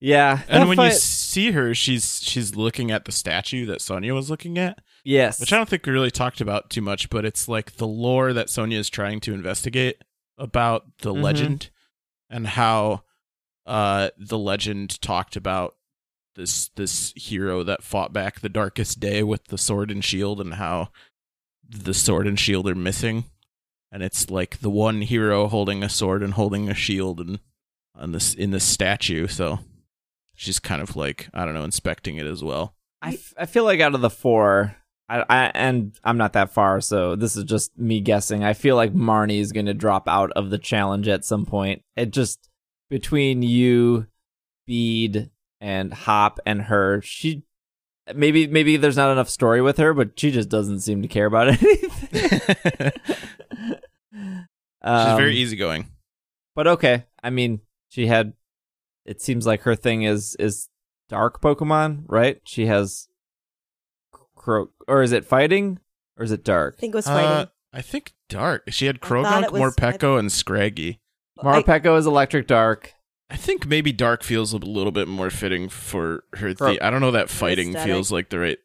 Yeah. And that when you see her, she's she's looking at the statue that Sonia was looking at, yes. which I don't think we really talked about too much, but it's like the lore that Sonia is trying to investigate about the Mhm. legend and how uh the legend talked about this this hero that fought back the darkest day with the sword and shield and how the sword and shield are missing and it's like the one hero holding a sword and holding a shield and on this in this statue so she's kind of like i don't know inspecting it as well I, f- I feel like out of the four, I, I and I'm not that far, so this is just me guessing. I feel like Marnie is going to drop out of the challenge at some point. It just between you, Bede, and Hop and her, she maybe maybe there's not enough story with her, but she just doesn't seem to care about anything. she's Um, very easygoing but okay. I mean, she had. It seems like her thing is is dark Pokemon, right? She has. Cro- or is it fighting, or is it dark? I think it was Uh, fighting. i think dark she had I thought Croagunk was- morpeko and scraggy I- Morpeko is electric dark. I think maybe dark feels a little bit more fitting for her. Cro- The- I don't know that fighting Aesthetic. feels like the right.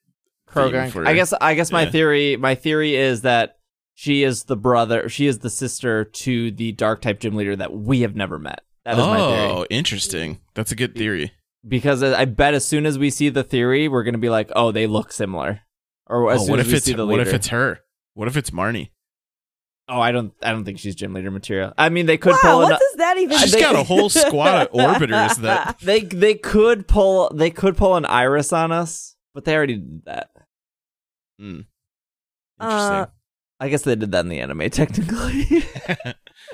theme Croagunk. for- I guess. I guess my theory. My theory is that she is the brother. She is the sister to the dark type gym leader that we have never met. That is my theory. oh, interesting. That's a good theory. Because I bet as soon as we see the theory, we're gonna be like, oh, they look similar. Or as Oh, soon what as if we it's see the what if it's her? What if it's Marnie? Oh, I don't. I don't think she's gym leader material. I mean, they could wow, pull. what an- does that even She's they- got a whole squad of orbiters that. they they could pull. They could pull an iris on us, but they already did that. Hmm. Uh, Interesting. I guess they did that in the anime, technically.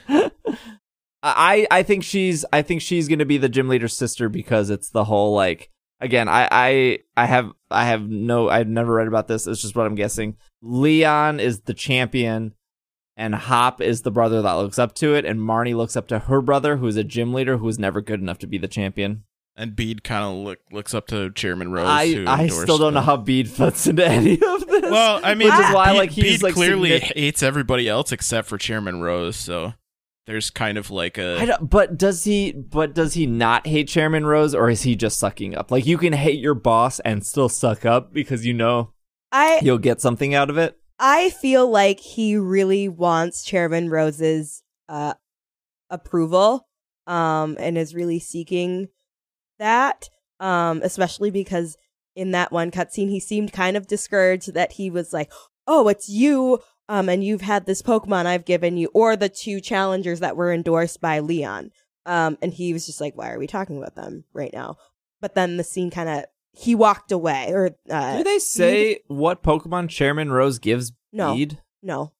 I I think she's I think she's gonna be the gym leader's sister because it's the whole like again I I I have I have no I've never read about this. It's just what I'm guessing. Leon is the champion, and Hop is the brother that looks up to it, and Marnie looks up to her brother, who's a gym leader who's never good enough to be the champion. and Bede kind of look looks up to Chairman Rose. I who I still don't know how Bede fits into any of this. Well, I mean, which is why Bede- like he's Bede like clearly significant- hates everybody else except for Chairman Rose. So there's kind of like a I don't, but does he? But does he not hate Chairman Rose, or is he just sucking up? Like you can hate your boss and still suck up because you know I you'll get something out of it. I feel like he really wants Chairman Rose's uh approval um and is really seeking that um especially because in that one cutscene he seemed kind of discouraged that he was like oh it's you um and you've had this pokemon I've given you or the two challengers that were endorsed by Leon um and he was just like why are we talking about them right now but then the scene kind of he walked away or uh Do they say what Pokemon Chairman Rose gives No. Bede? no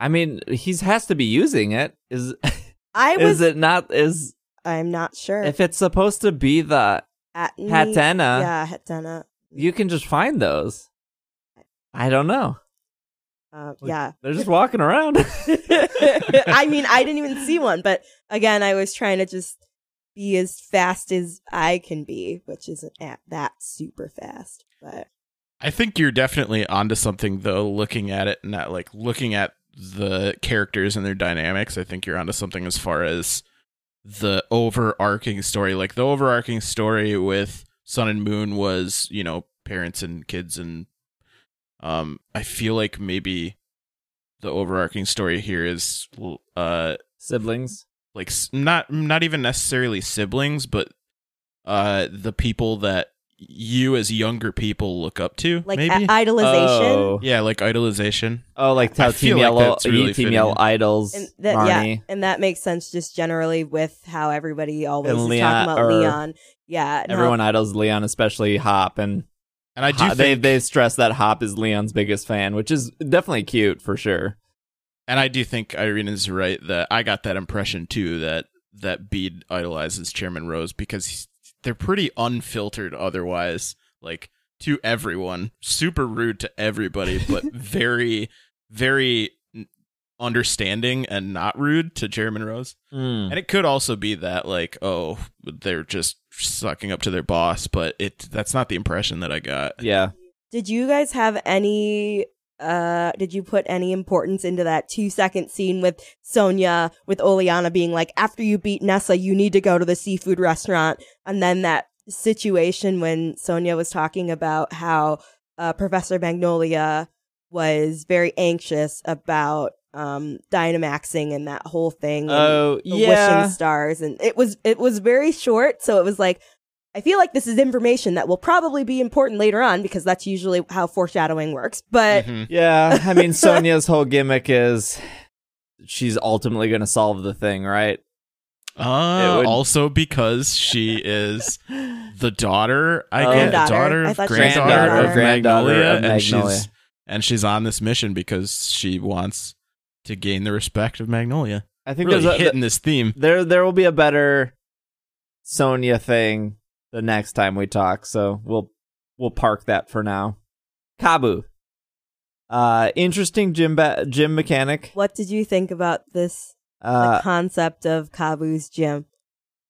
I mean, he has to be using it. Is I was is it not? Is I'm not sure. if it's supposed to be the Atney- Hatenna, Yeah, Hatenna. you can just find those. I don't know. Uh, Like, yeah. They're just walking around. I mean, I didn't even see one, but again, I was trying to just be as fast as I can be, which isn't at that super fast. But I think you're definitely onto something though, looking at it and not like looking at the characters and their dynamics. I think you're onto something as far as the overarching story. Like the overarching story with Sun and Moon was, you know, parents and kids and um I feel like maybe the overarching story here is uh Siblings. like not not even necessarily siblings, but uh the people that you as younger people look up to. like maybe a- idolization. Oh, yeah, like idolization. oh, like I how Team like Yellow, that's really Team fitting Yellow idols, and that, yeah, and that makes sense just generally with how everybody always And is Leon- talking about Leon. Yeah, no, Everyone idols Leon, especially Hop, and And I do Ho- they think they stress that Hop is Leon's biggest fan, which is definitely cute for sure. and I do think Irene is right that I got that impression too that that Bede idolizes Chairman Rose because he's, they're pretty unfiltered otherwise, like to everyone, super rude to everybody, but very, very understanding and not rude to Chairman Rose. Mm. And it could also be that like, oh, they're just sucking up to their boss, but it that's not the impression that I got. Yeah. Did you guys have any uh did you put any importance into that 2 second scene with Sonia with Oleana being like after you beat Nessa you need to go to the seafood restaurant and then that situation when Sonia was talking about how uh Professor Magnolia was very anxious about um Dynamaxing and that whole thing and Oh the yeah. wishing stars and it was it was very short so it was like i feel like this is information that will probably be important later on because that's usually how foreshadowing works but Mhm. Yeah, I mean Sonia's whole gimmick is she's ultimately going to solve the thing, right? Uh, would- also because she is the daughter, I Oh. guess, Granddaughter. daughter of thought she was granddaughter, granddaughter. of Granddaughter Magnolia, of and she's and she's on this mission because she wants to gain the respect of Magnolia. I think Really there's a, hitting this theme. there there will be a better Sonia thing the next time we talk, so we'll we'll park that for now. Kabu. Uh interesting gym ba- gym mechanic. what did you think about this Uh the concept of kabu's gym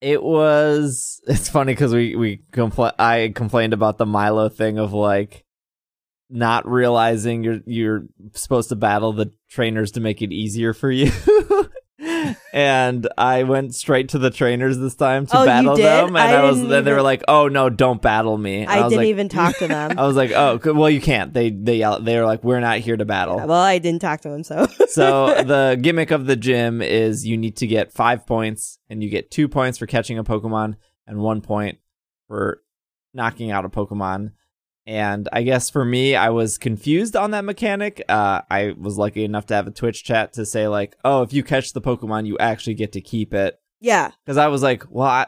it was it's funny cuz we we compl- I complained about the Milo thing of like not realizing you're you're supposed to battle the trainers to make it easier for you. and I went straight to the trainers this time to Oh, battle them, and I I, was then they were like, "Oh no, don't battle me." And i, was didn't like- even talk to them I was like, "Oh, well, you can't." They they yell, they were like, "We're not here to battle." well i didn't talk to them so so the gimmick of the gym is you need to get five points, and you get two points for catching a Pokemon and one point for knocking out a Pokemon. And I guess for me, I was confused on that mechanic. Uh, I was lucky enough to have a Twitch chat to say like, "Oh, if you catch the Pokemon, you actually get to keep it." yeah Because I was like, "Well, I,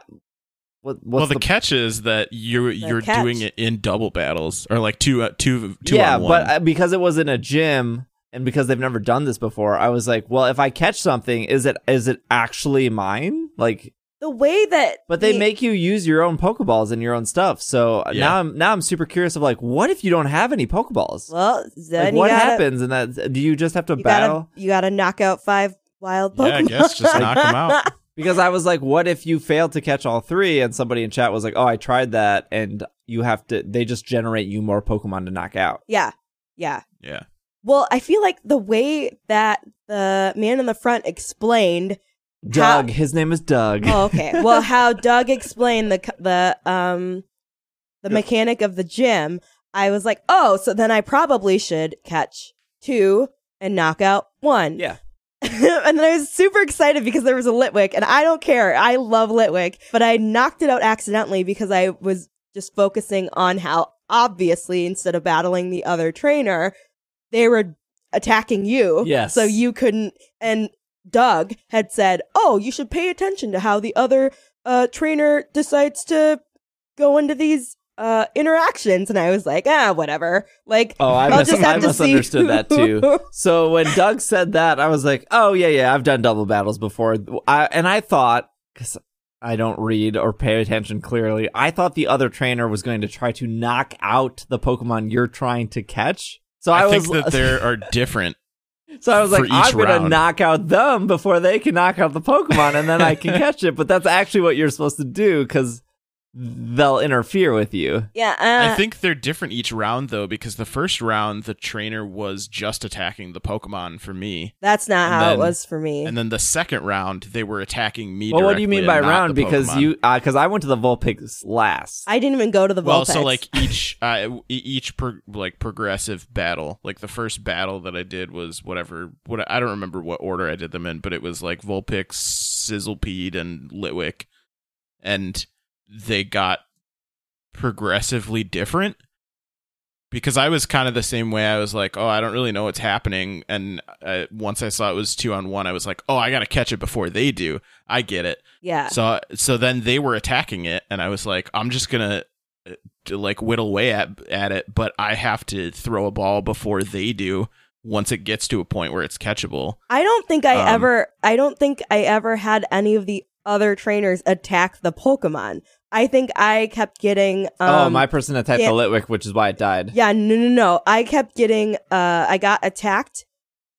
what, what's well, the, the catch is that you're you're catch. doing it in double battles or like two uh, two two yeah, on one. but uh, because it was in a gym and because they've never done this before, I was like, well, if I catch something, is it is it actually mine? Like, the way that but they the- make you use your own Pokeballs and your own stuff. So uh, Yeah. now I'm now I'm super curious of like, what if you don't have any Pokeballs? well then like, you what gotta, happens? And that do you just have to you battle? gotta you gotta knock out five wild Yeah, pokemon I guess just knock 'em out. Because I was like, what if you fail to catch all three? And somebody in chat was like, oh, I tried that, and you have to. They just generate you more Pokemon to knock out. yeah yeah yeah. Well, I feel like the way that the man in the front explained. Doug, his name is Doug. Oh, okay. Well, how Doug explained the the um the mechanic of the gym, I was like, oh, so then I probably should catch two and knock out one. Yeah. and then I was super excited because there was a Litwick, and I don't care. I love Litwick, but I knocked it out accidentally because I was just focusing on how obviously instead of battling the other trainer, they were attacking you. Yes. So you couldn't. And Doug had said, "Oh, you should pay attention to how the other uh, trainer decides to go into these." Uh, interactions and I was like, ah, whatever. Like, Oh, I, I'll mis- just I have to see misunderstood that too. So when Doug said that, I was like, "Oh yeah, yeah, I've done double battles before." I, and I thought, because I don't read or pay attention clearly, I thought the other trainer was going to try to knock out the Pokemon you're trying to catch. So I, I, was, think that there are different. So I was like, I'm gonna knock out them before they can knock out the Pokemon, and then I can catch it. But that's actually what you're supposed to do because they'll interfere with you. yeah, uh, I think they're different each round though, because the first round the trainer was just attacking the Pokemon for me, that's not and how then- it was for me. and then the second round they were attacking me. Well, what do you mean by round? Because Pokemon. you, because I went to the Vulpix last. I didn't even go to the well, Vulpix. so like each uh, e- each pro- like progressive battle, like the first battle that I did was whatever. What I don't remember what order I did them in, but it was like Vulpix, Sizzlipede, and Litwick, and they got progressively different. Because I was kind of the same way. I was like, "Oh, I don't really know what's happening," and uh, once I saw it was two on one, I was like, "Oh, I got to catch it before they do." I get it. yeah, So so then they were attacking it, and I was like, I'm just gonna to like whittle away at at it, but I have to throw a ball before they do once it gets to a point where it's catchable. I don't think I Um, ever I don't think I ever had any of the other trainers attack the Pokemon. I think I kept getting um oh, my person attacked yeah. the Litwick, which is why it died. Yeah, no no no. I kept getting uh I got attacked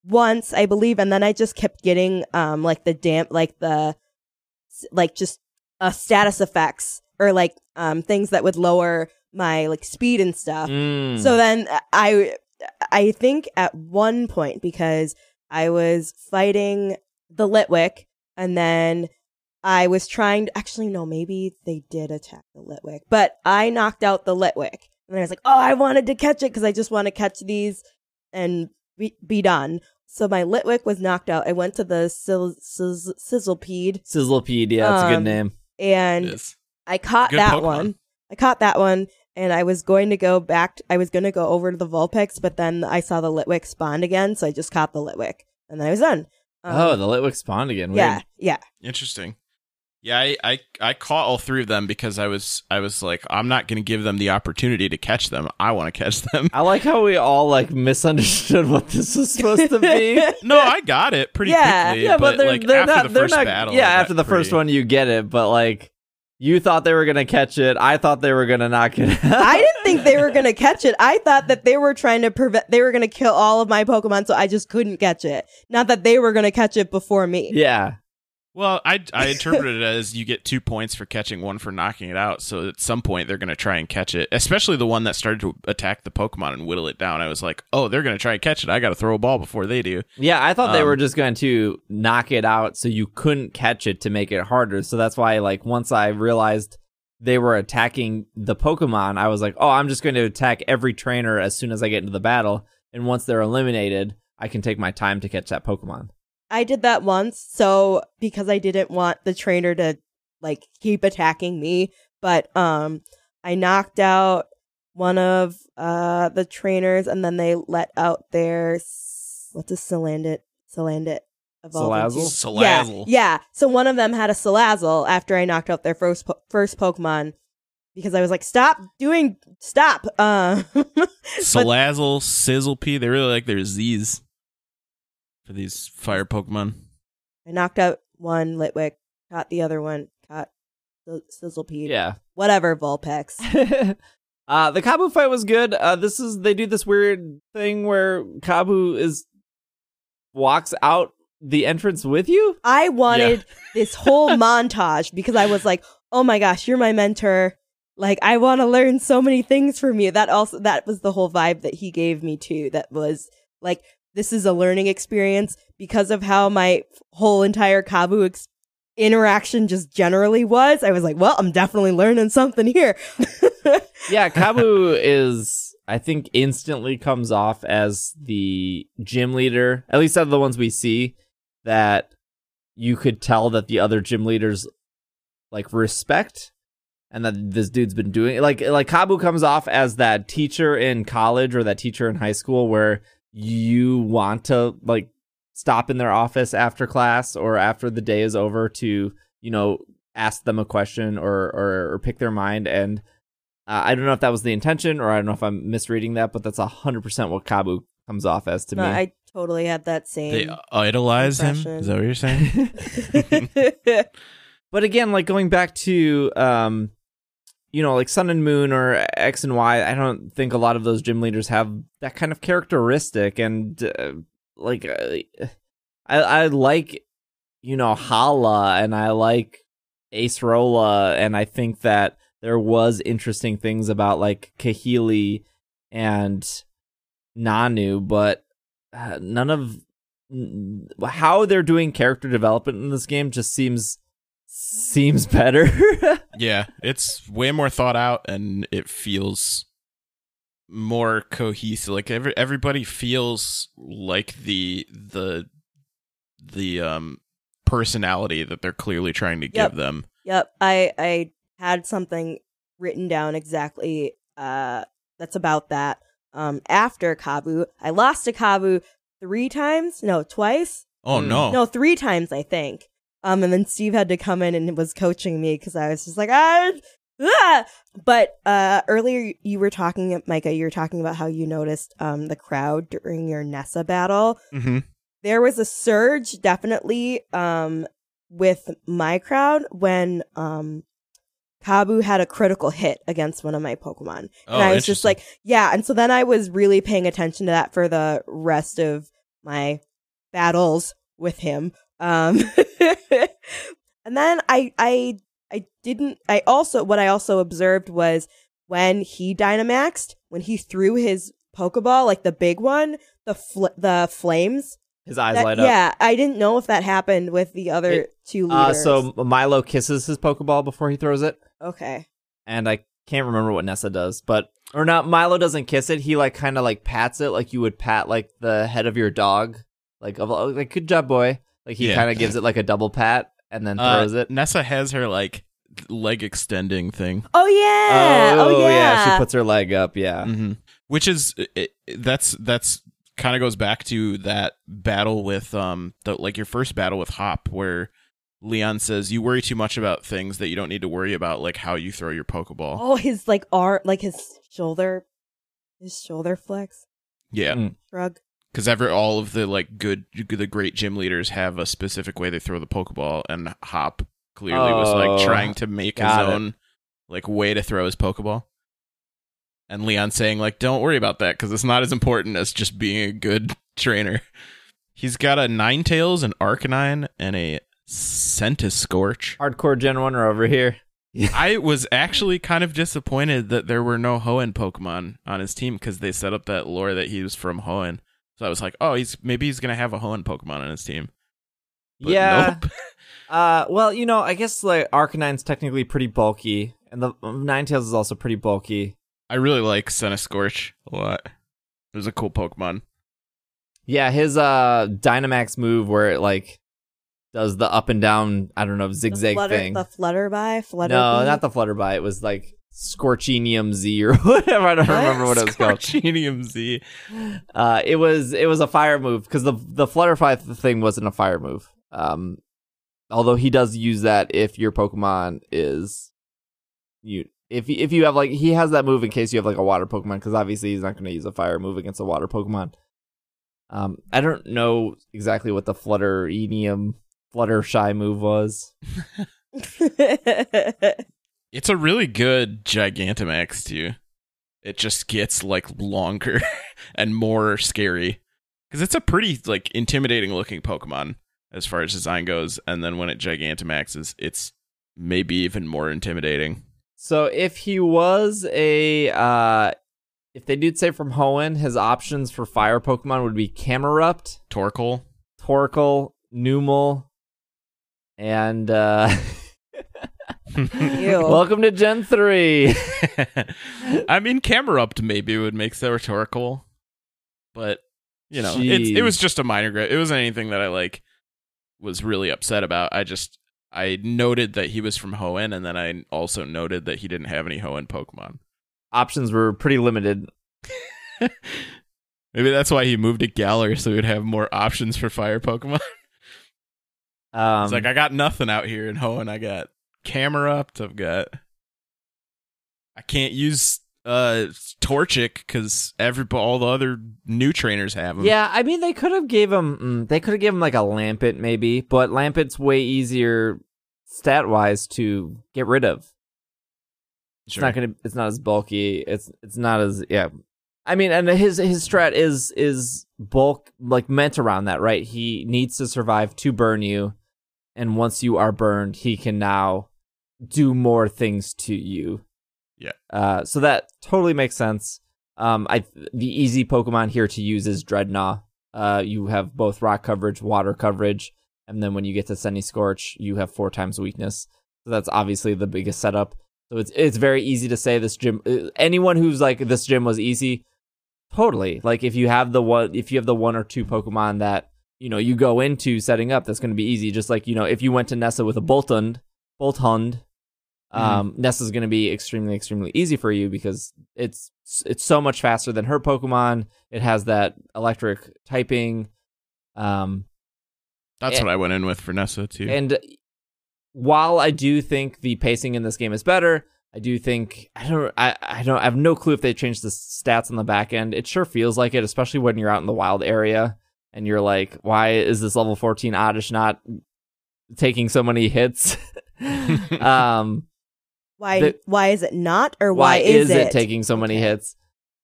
once, I believe, and then I just kept getting um like the damp like the like just uh status effects or like um things that would lower my like speed and stuff. Mm. So then I I think at one point because I was fighting the Litwick and then I was trying to actually no, maybe they did attack the Litwick, but I knocked out the Litwick. And I was like, "Oh, I wanted to catch it cuz I just want to catch these and be, be done." So my Litwick was knocked out. I went to the Sizz- Sizz- Sizzlipede Sizzlipede, yeah, that's a good Um, name. and I caught Good that Pokemon. one. I caught that one, and I was going to go back. I was going to go over to the Vulpix, but then I saw the Litwick spawned again, so I just caught the Litwick, and then I was done. Um, oh, the Litwick spawned again. Weird. yeah, yeah. Interesting. Yeah, I, I I caught all three of them because I was I was like I'm not going to give them the opportunity to catch them. I want to catch them. I like how we all like misunderstood what this was supposed to be. No, I got it pretty Yeah, quickly. yeah, but, they're, like they're after not. the they're first not. battle, yeah, after the first one, you get it. But like, you thought they were gonna catch it. I thought they were gonna knock it. Out. I didn't think they were going to catch it. I thought that they were trying to prevent. They were going to kill all of my Pokemon, so I just couldn't catch it. Not that they were going to catch it before me. yeah. Well, I I interpreted it as you get two points for catching one for knocking it out. So at some point they're going to try and catch it, especially the one that started to attack the Pokemon and whittle it down. I was like, oh, they're going to try and catch it. I got to throw a ball before they do. Yeah, I thought they Um, were just going to knock it out so you couldn't catch it to make it harder. So that's why, like, once I realized they were attacking the Pokemon, I was like, oh, I'm just going to attack every trainer as soon as I get into the battle. And once they're eliminated, I can take my time to catch that Pokemon. I did that once, so because I didn't want the trainer to like keep attacking me, but um I knocked out one of uh the trainers and then they let out their what's a Salandit Salandit evolve into? Salazzle? Yeah, yeah. So one of them had a Salazzle after I knocked out their first po- first Pokemon because I was like, "Stop doing, stop." Uh, Salazzle, Sizzlepea, they really like their Z's for these fire Pokemon. I knocked out one Litwick, caught the other one, caught the Sizzlipede. Yeah. whatever Vulpix. uh, the Kabu fight was good. Uh, this is they do this weird thing where Kabu is walks out the entrance with you. I wanted this whole montage because I was like, "Oh my gosh, you're my mentor." Like I want to learn so many things from you. That also that was the whole vibe that he gave me too. That was like this is a learning experience because of how my whole entire Kabu ex- interaction just generally was. I was like, "Well, I'm definitely learning something here." Yeah, Kabu is I think instantly comes off as the gym leader, at least out of the ones we see, that you could tell that the other gym leaders like respect and that this dude's been doing like like Kabu comes off as that teacher in college or that teacher in high school where you want to like stop in their office after class or after the day is over to you know ask them a question or or, or pick their mind and uh, I don't know if that was the intention or I don't know if I'm misreading that, but that's hundred percent what Kabu comes off as to no, me. I totally had that same They same. idolize him. Is that what you're saying? but again, like going back to um, you know, like Sun and Moon or X and Y, I don't think a lot of those gym leaders have that kind of characteristic. And uh, like, I I like you know Hala and I like Acerola, and I think that there was interesting things about like Kahili and Nanu, but uh, none of how they're doing character development in this game just seems seems better. yeah, it's way more thought out and it feels more cohesive. Like every everybody feels like the the the um personality that they're clearly trying to Yep. give them. Yep, I I had something written down exactly uh that's about that. Um after Kabu, I lost to Kabu 3 times? No, twice? Oh Hmm. no. No, 3 times I think. Um and then Steve had to come in and was coaching me cuz I was just like, "Ah, Ah! But uh, earlier you were talking, Micah. You were talking about how you noticed um, the crowd during your Nessa battle. Mm-hmm. There was a surge, definitely, um, with my crowd when um, Kabu had a critical hit against one of my Pokemon, Oh, and I was just like, yeah. And so then I was really paying attention to that for the rest of my battles with him. Um, and then I, I, I didn't. I also what I also observed was when he Dynamaxed, when he threw his Pokeball, like the big one, the fl- the flames. His eyes that- light up. Yeah, I didn't know if that happened with the other It- two Uh, so Milo kisses his Pokeball before he throws it, okay, and I can't remember what Nessa does, but or not. Milo doesn't kiss it. He like kind of like pats it, like you would pat like the head of your dog, like of like good job, boy. Like he Yeah. kind of gives it like a double pat and then Uh, throws it. Nessa has her like leg extending thing, oh yeah, oh, yeah, She puts her leg up. Yeah. hmm which is it, that's that's kind of goes back to that battle with um the, like your first battle with Hop where Leon says you worry too much about things that you don't need to worry about, like how you throw your Pokeball. oh his like arm, like his shoulder, his shoulder flex Yeah, Mm. shrug. Because ever all of the like good the great gym leaders have a specific way they throw the Pokeball, and Hop clearly was like Oh, trying to make his it. own like way to throw his Pokeball. And Leon saying like, "Don't worry about that because it's not as important as just being a good trainer." He's got a Ninetales an Arcanine, and a Centiskorch. Hardcore Gen One are over here. I was actually kind of disappointed that there were no Hoenn Pokemon on his team because they set up that lore that he was from Hoenn. So I was like, oh, he's maybe he's gonna have a Hoenn Pokemon on his team. But yeah. nope. Uh, well, you know, I guess like Arcanine's technically pretty bulky, and the um, Ninetales is also pretty bulky. I really like Centiskorch a lot. It was a cool Pokemon. Yeah, his uh Dynamax move where it like does the up and down, I don't know, The zigzag flutter, thing. the flutter by flutter. no, bee? not the Flutterby. It was like Scorchenium Z or whatever. I don't What? remember what it was called. Scorchenium Z. Uh, it was it was a fire move because the the Flutterfly thing wasn't a fire move. Um, although he does use that if your Pokemon is you if if you have like he has that move in case you have like a water Pokemon because obviously he's not going to use a fire move against a water Pokemon. Um, I don't know exactly what the Flutterenium Fluttershy move was. It's a really good Gigantamax too. It just gets like longer and more scary because it's a pretty like intimidating looking Pokemon as far as design goes. And then when it Gigantamaxes, it's maybe even more intimidating. So if he was a uh if they did say from Hoenn, his options for fire Pokemon would be Camerupt, Torkoal. Torkoal, Numel, and uh. welcome to Gen 3. I mean, Camerupt maybe would make the rhetorical. but you know, it's, it was just a minor. Gra- it wasn't anything that I like was really upset about. I just I noted that he was from Hoenn, and then I also noted that he didn't have any Hoenn Pokemon. Options were pretty limited. Maybe that's why he moved to Galar so he would have more options for fire Pokemon. Um It's like I got nothing out here in Hoenn. I got Camerupt. I've got. I can't use uh Torchic because every all the other new trainers have them. Yeah, I mean they could have gave him mm, they could have given him like a Lampent maybe, but Lampent's way easier stat wise to get rid of. It's not gonna. It's not as bulky. It's it's not as yeah. I mean, and his his strat is is bulk like meant around that, right? He needs to survive to burn you, and once you are burned, he can now do more things to you. Yeah. Uh, so that totally makes sense. Um, I the easy Pokemon here to use is Drednaw. Uh, you have both rock coverage, water coverage, and then when you get to Centiskorch, you have four times weakness. So that's obviously the biggest setup. So it's it's very easy to say this gym. uh, Anyone who's like this gym was easy, totally. Like if you have the one, if you have the one or two Pokemon that you know you go into setting up, that's going to be easy. Just like you know, if you went to Nessa with a Boltund, Bolthund, um, Nessa's going to be extremely extremely easy for you because it's it's so much faster than her Pokemon. It has that electric typing. Um, That's Yeah. what I went in with for Nessa too. and while I do think the pacing in this game is better, I do think I don't I, I don't I have no clue if they changed the stats on the back end. It sure feels like it, especially when you're out in the wild area and you're like, why is this level 14 oddish not taking so many hits? um Why The- why is it not or why, why, is, it, it taking so many Okay. hits?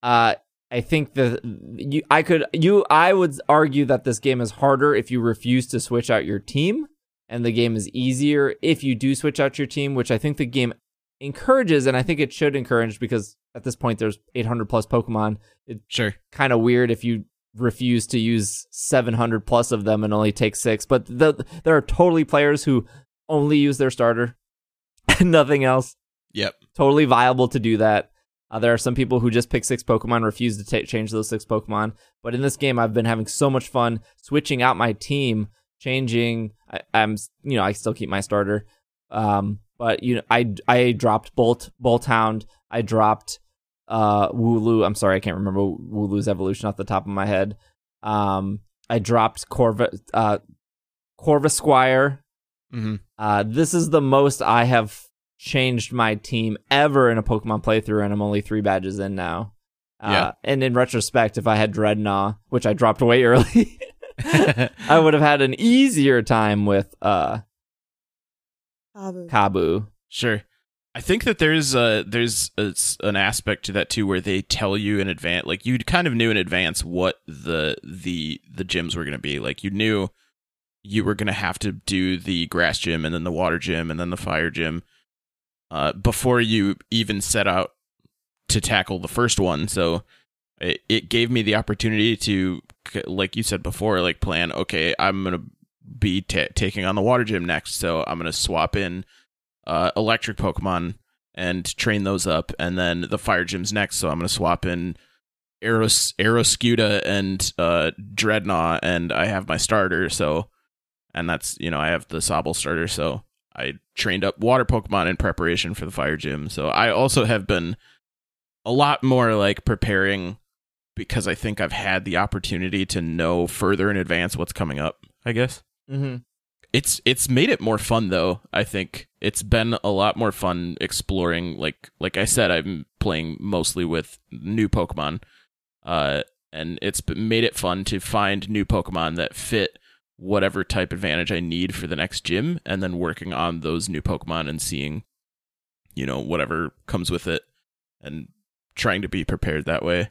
Uh, I think that you, I could, you, I would argue that this game is harder if you refuse to switch out your team, and the game is easier if you do switch out your team, which I think the game encourages, and I think it should encourage because at this point there's 800 plus Pokemon. It's Sure. kind of weird if you refuse to use 700 plus of them and only take six, but the, there are totally players who only use their starter and nothing else Yep. totally viable to do that. Uh, there are some people who just pick six Pokemon, refuse to ta change those six Pokemon. But in this game, I've been having so much fun switching out my team, changing. I, I'm, you know, I still keep my starter. Um, but you know, I I dropped Bolt Boltund. I dropped uh Wooloo. I'm sorry, I can't remember Wooloo's evolution off the top of my head. Um, I dropped Corva uh Corvisquire. Mm-hmm. Uh, this is the most I have changed my team ever in a Pokemon playthrough, and I'm only three badges in now. Uh, Yeah. And in retrospect, if I had Drednaw, which I dropped way early, I would have had an easier time with uh, Kabu. Kabu. Sure. I think that there's a there's a s an aspect to that too where they tell you in advance like you kind of knew in advance what the the the gyms were going to be like you knew you were going to have to do the grass gym and then the water gym and then the fire gym uh before you even set out to tackle the first one so it, it gave me the opportunity to like you said before like plan okay I'm going to be ta taking on the water gym next so I'm going to swap in uh, electric Pokemon and train those up, and then the fire gym's next. So I'm gonna swap in Aeros Arrokuda and uh, Drednaw, and I have my starter. So, and that's you know I have the Sobble starter. So I trained up water Pokemon in preparation for the fire gym. So I also have been a lot more like preparing because I think I've had the opportunity to know further in advance what's coming up. I guess Mm-hmm. it's it's made it more fun though i think it's been a lot more fun exploring like like i said i'm playing mostly with new pokemon uh and it's made it fun to find new pokemon that fit whatever type advantage i need for the next gym and then working on those new pokemon and seeing you know whatever comes with it and trying to be prepared that way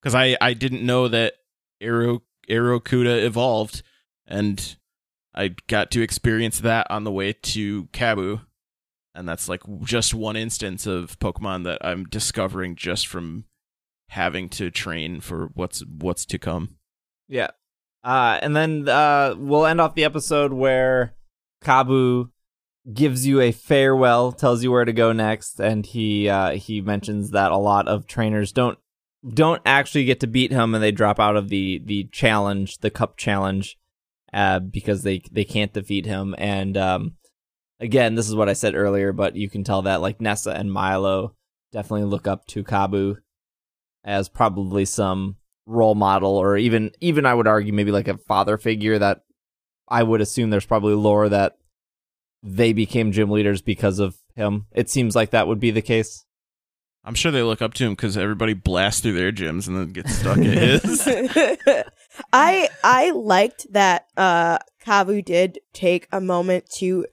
because i i didn't know that Aero Arrokuda evolved and I got to experience that on the way to Kabu. And that's like just one instance of Pokemon that I'm discovering just from having to train for what's what's to come. Yeah. Uh, and then uh, we'll end off the episode where Kabu gives you a farewell, tells you where to go next, and he uh, he mentions that a lot of trainers don't don't actually get to beat him, and they drop out of the the challenge, the cup challenge, uh, because they they can't defeat him. And um, again, this is what I said earlier, but you can tell that like Nessa and Milo definitely look up to Kabu as probably some role model or even even I would argue maybe like a father figure that I would assume there's probably lore that they became gym leaders because of him. It seems like that would be the case. I'm sure they look up to him because everybody blasts through their gyms and then gets stuck at his. I I liked that uh Kabu did take a moment to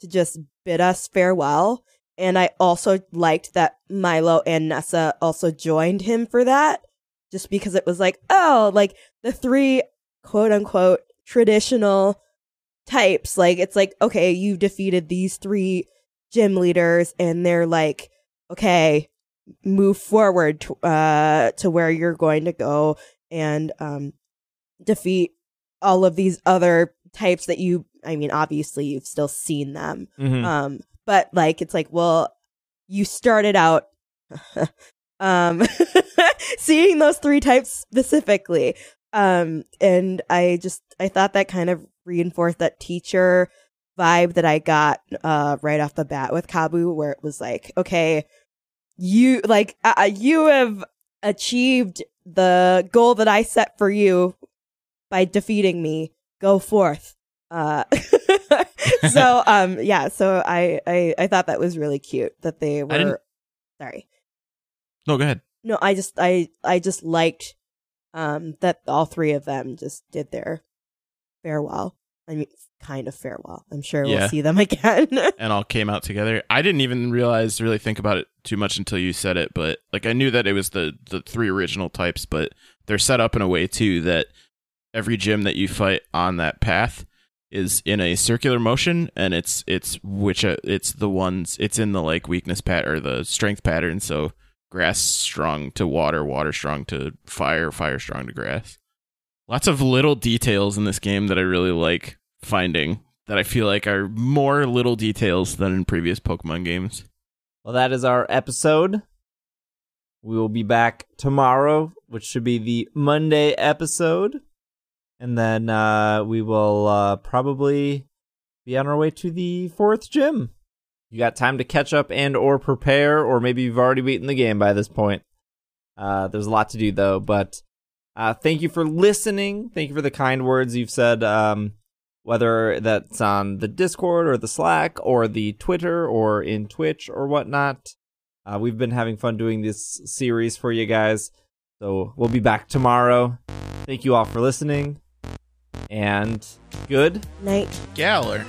to just bid us farewell. And I also liked that Milo and Nessa also joined him for that. Just because it was like, oh, like the three quote unquote traditional types. Like it's like, okay, you've defeated these three gym leaders and they're like, okay, move forward to, uh to where you're going to go and um defeat all of these other types that you I mean obviously you've still seen them Mm-hmm. um but like it's like well you started out um seeing those three types specifically um and I just I thought that kind of reinforced that teacher vibe that I got uh right off the bat with Kabu where it was like okay you like uh, you have achieved the goal that I set for you by defeating me. Go forth. Uh, so um yeah, so I, I I thought that was really cute that they were sorry. No, go ahead. No, I just I I just liked um that all three of them just did their farewell. I mean kind of farewell. I'm sure Yeah. we'll see them again. and all came out together. I didn't even realize, really think about it too much until you said it. But like, I knew that it was the the three original types, but they're set up in a way too that every gym that you fight on that path is in a circular motion, and it's it's which uh, it's the ones it's in the like weakness pat or the strength pattern. So grass strong to water, water strong to fire, fire strong to grass. Lots of little details in this game that I really like finding that I feel like are more little details than in previous Pokemon games. Well, that is our episode. We will be back tomorrow, which should be the Monday episode. And then uh, we will uh, probably be on our way to the fourth gym. You got time to catch up and or prepare, or maybe you've already beaten the game by this point. Uh, there's a lot to do though, but uh, thank you for listening. Thank you for the kind words you've said. Um, whether that's on the Discord or the Slack or the Twitter or in Twitch or whatnot. Uh, we've been having fun doing this series for you guys. So we'll be back tomorrow. Thank you all for listening. And good Night. Galar.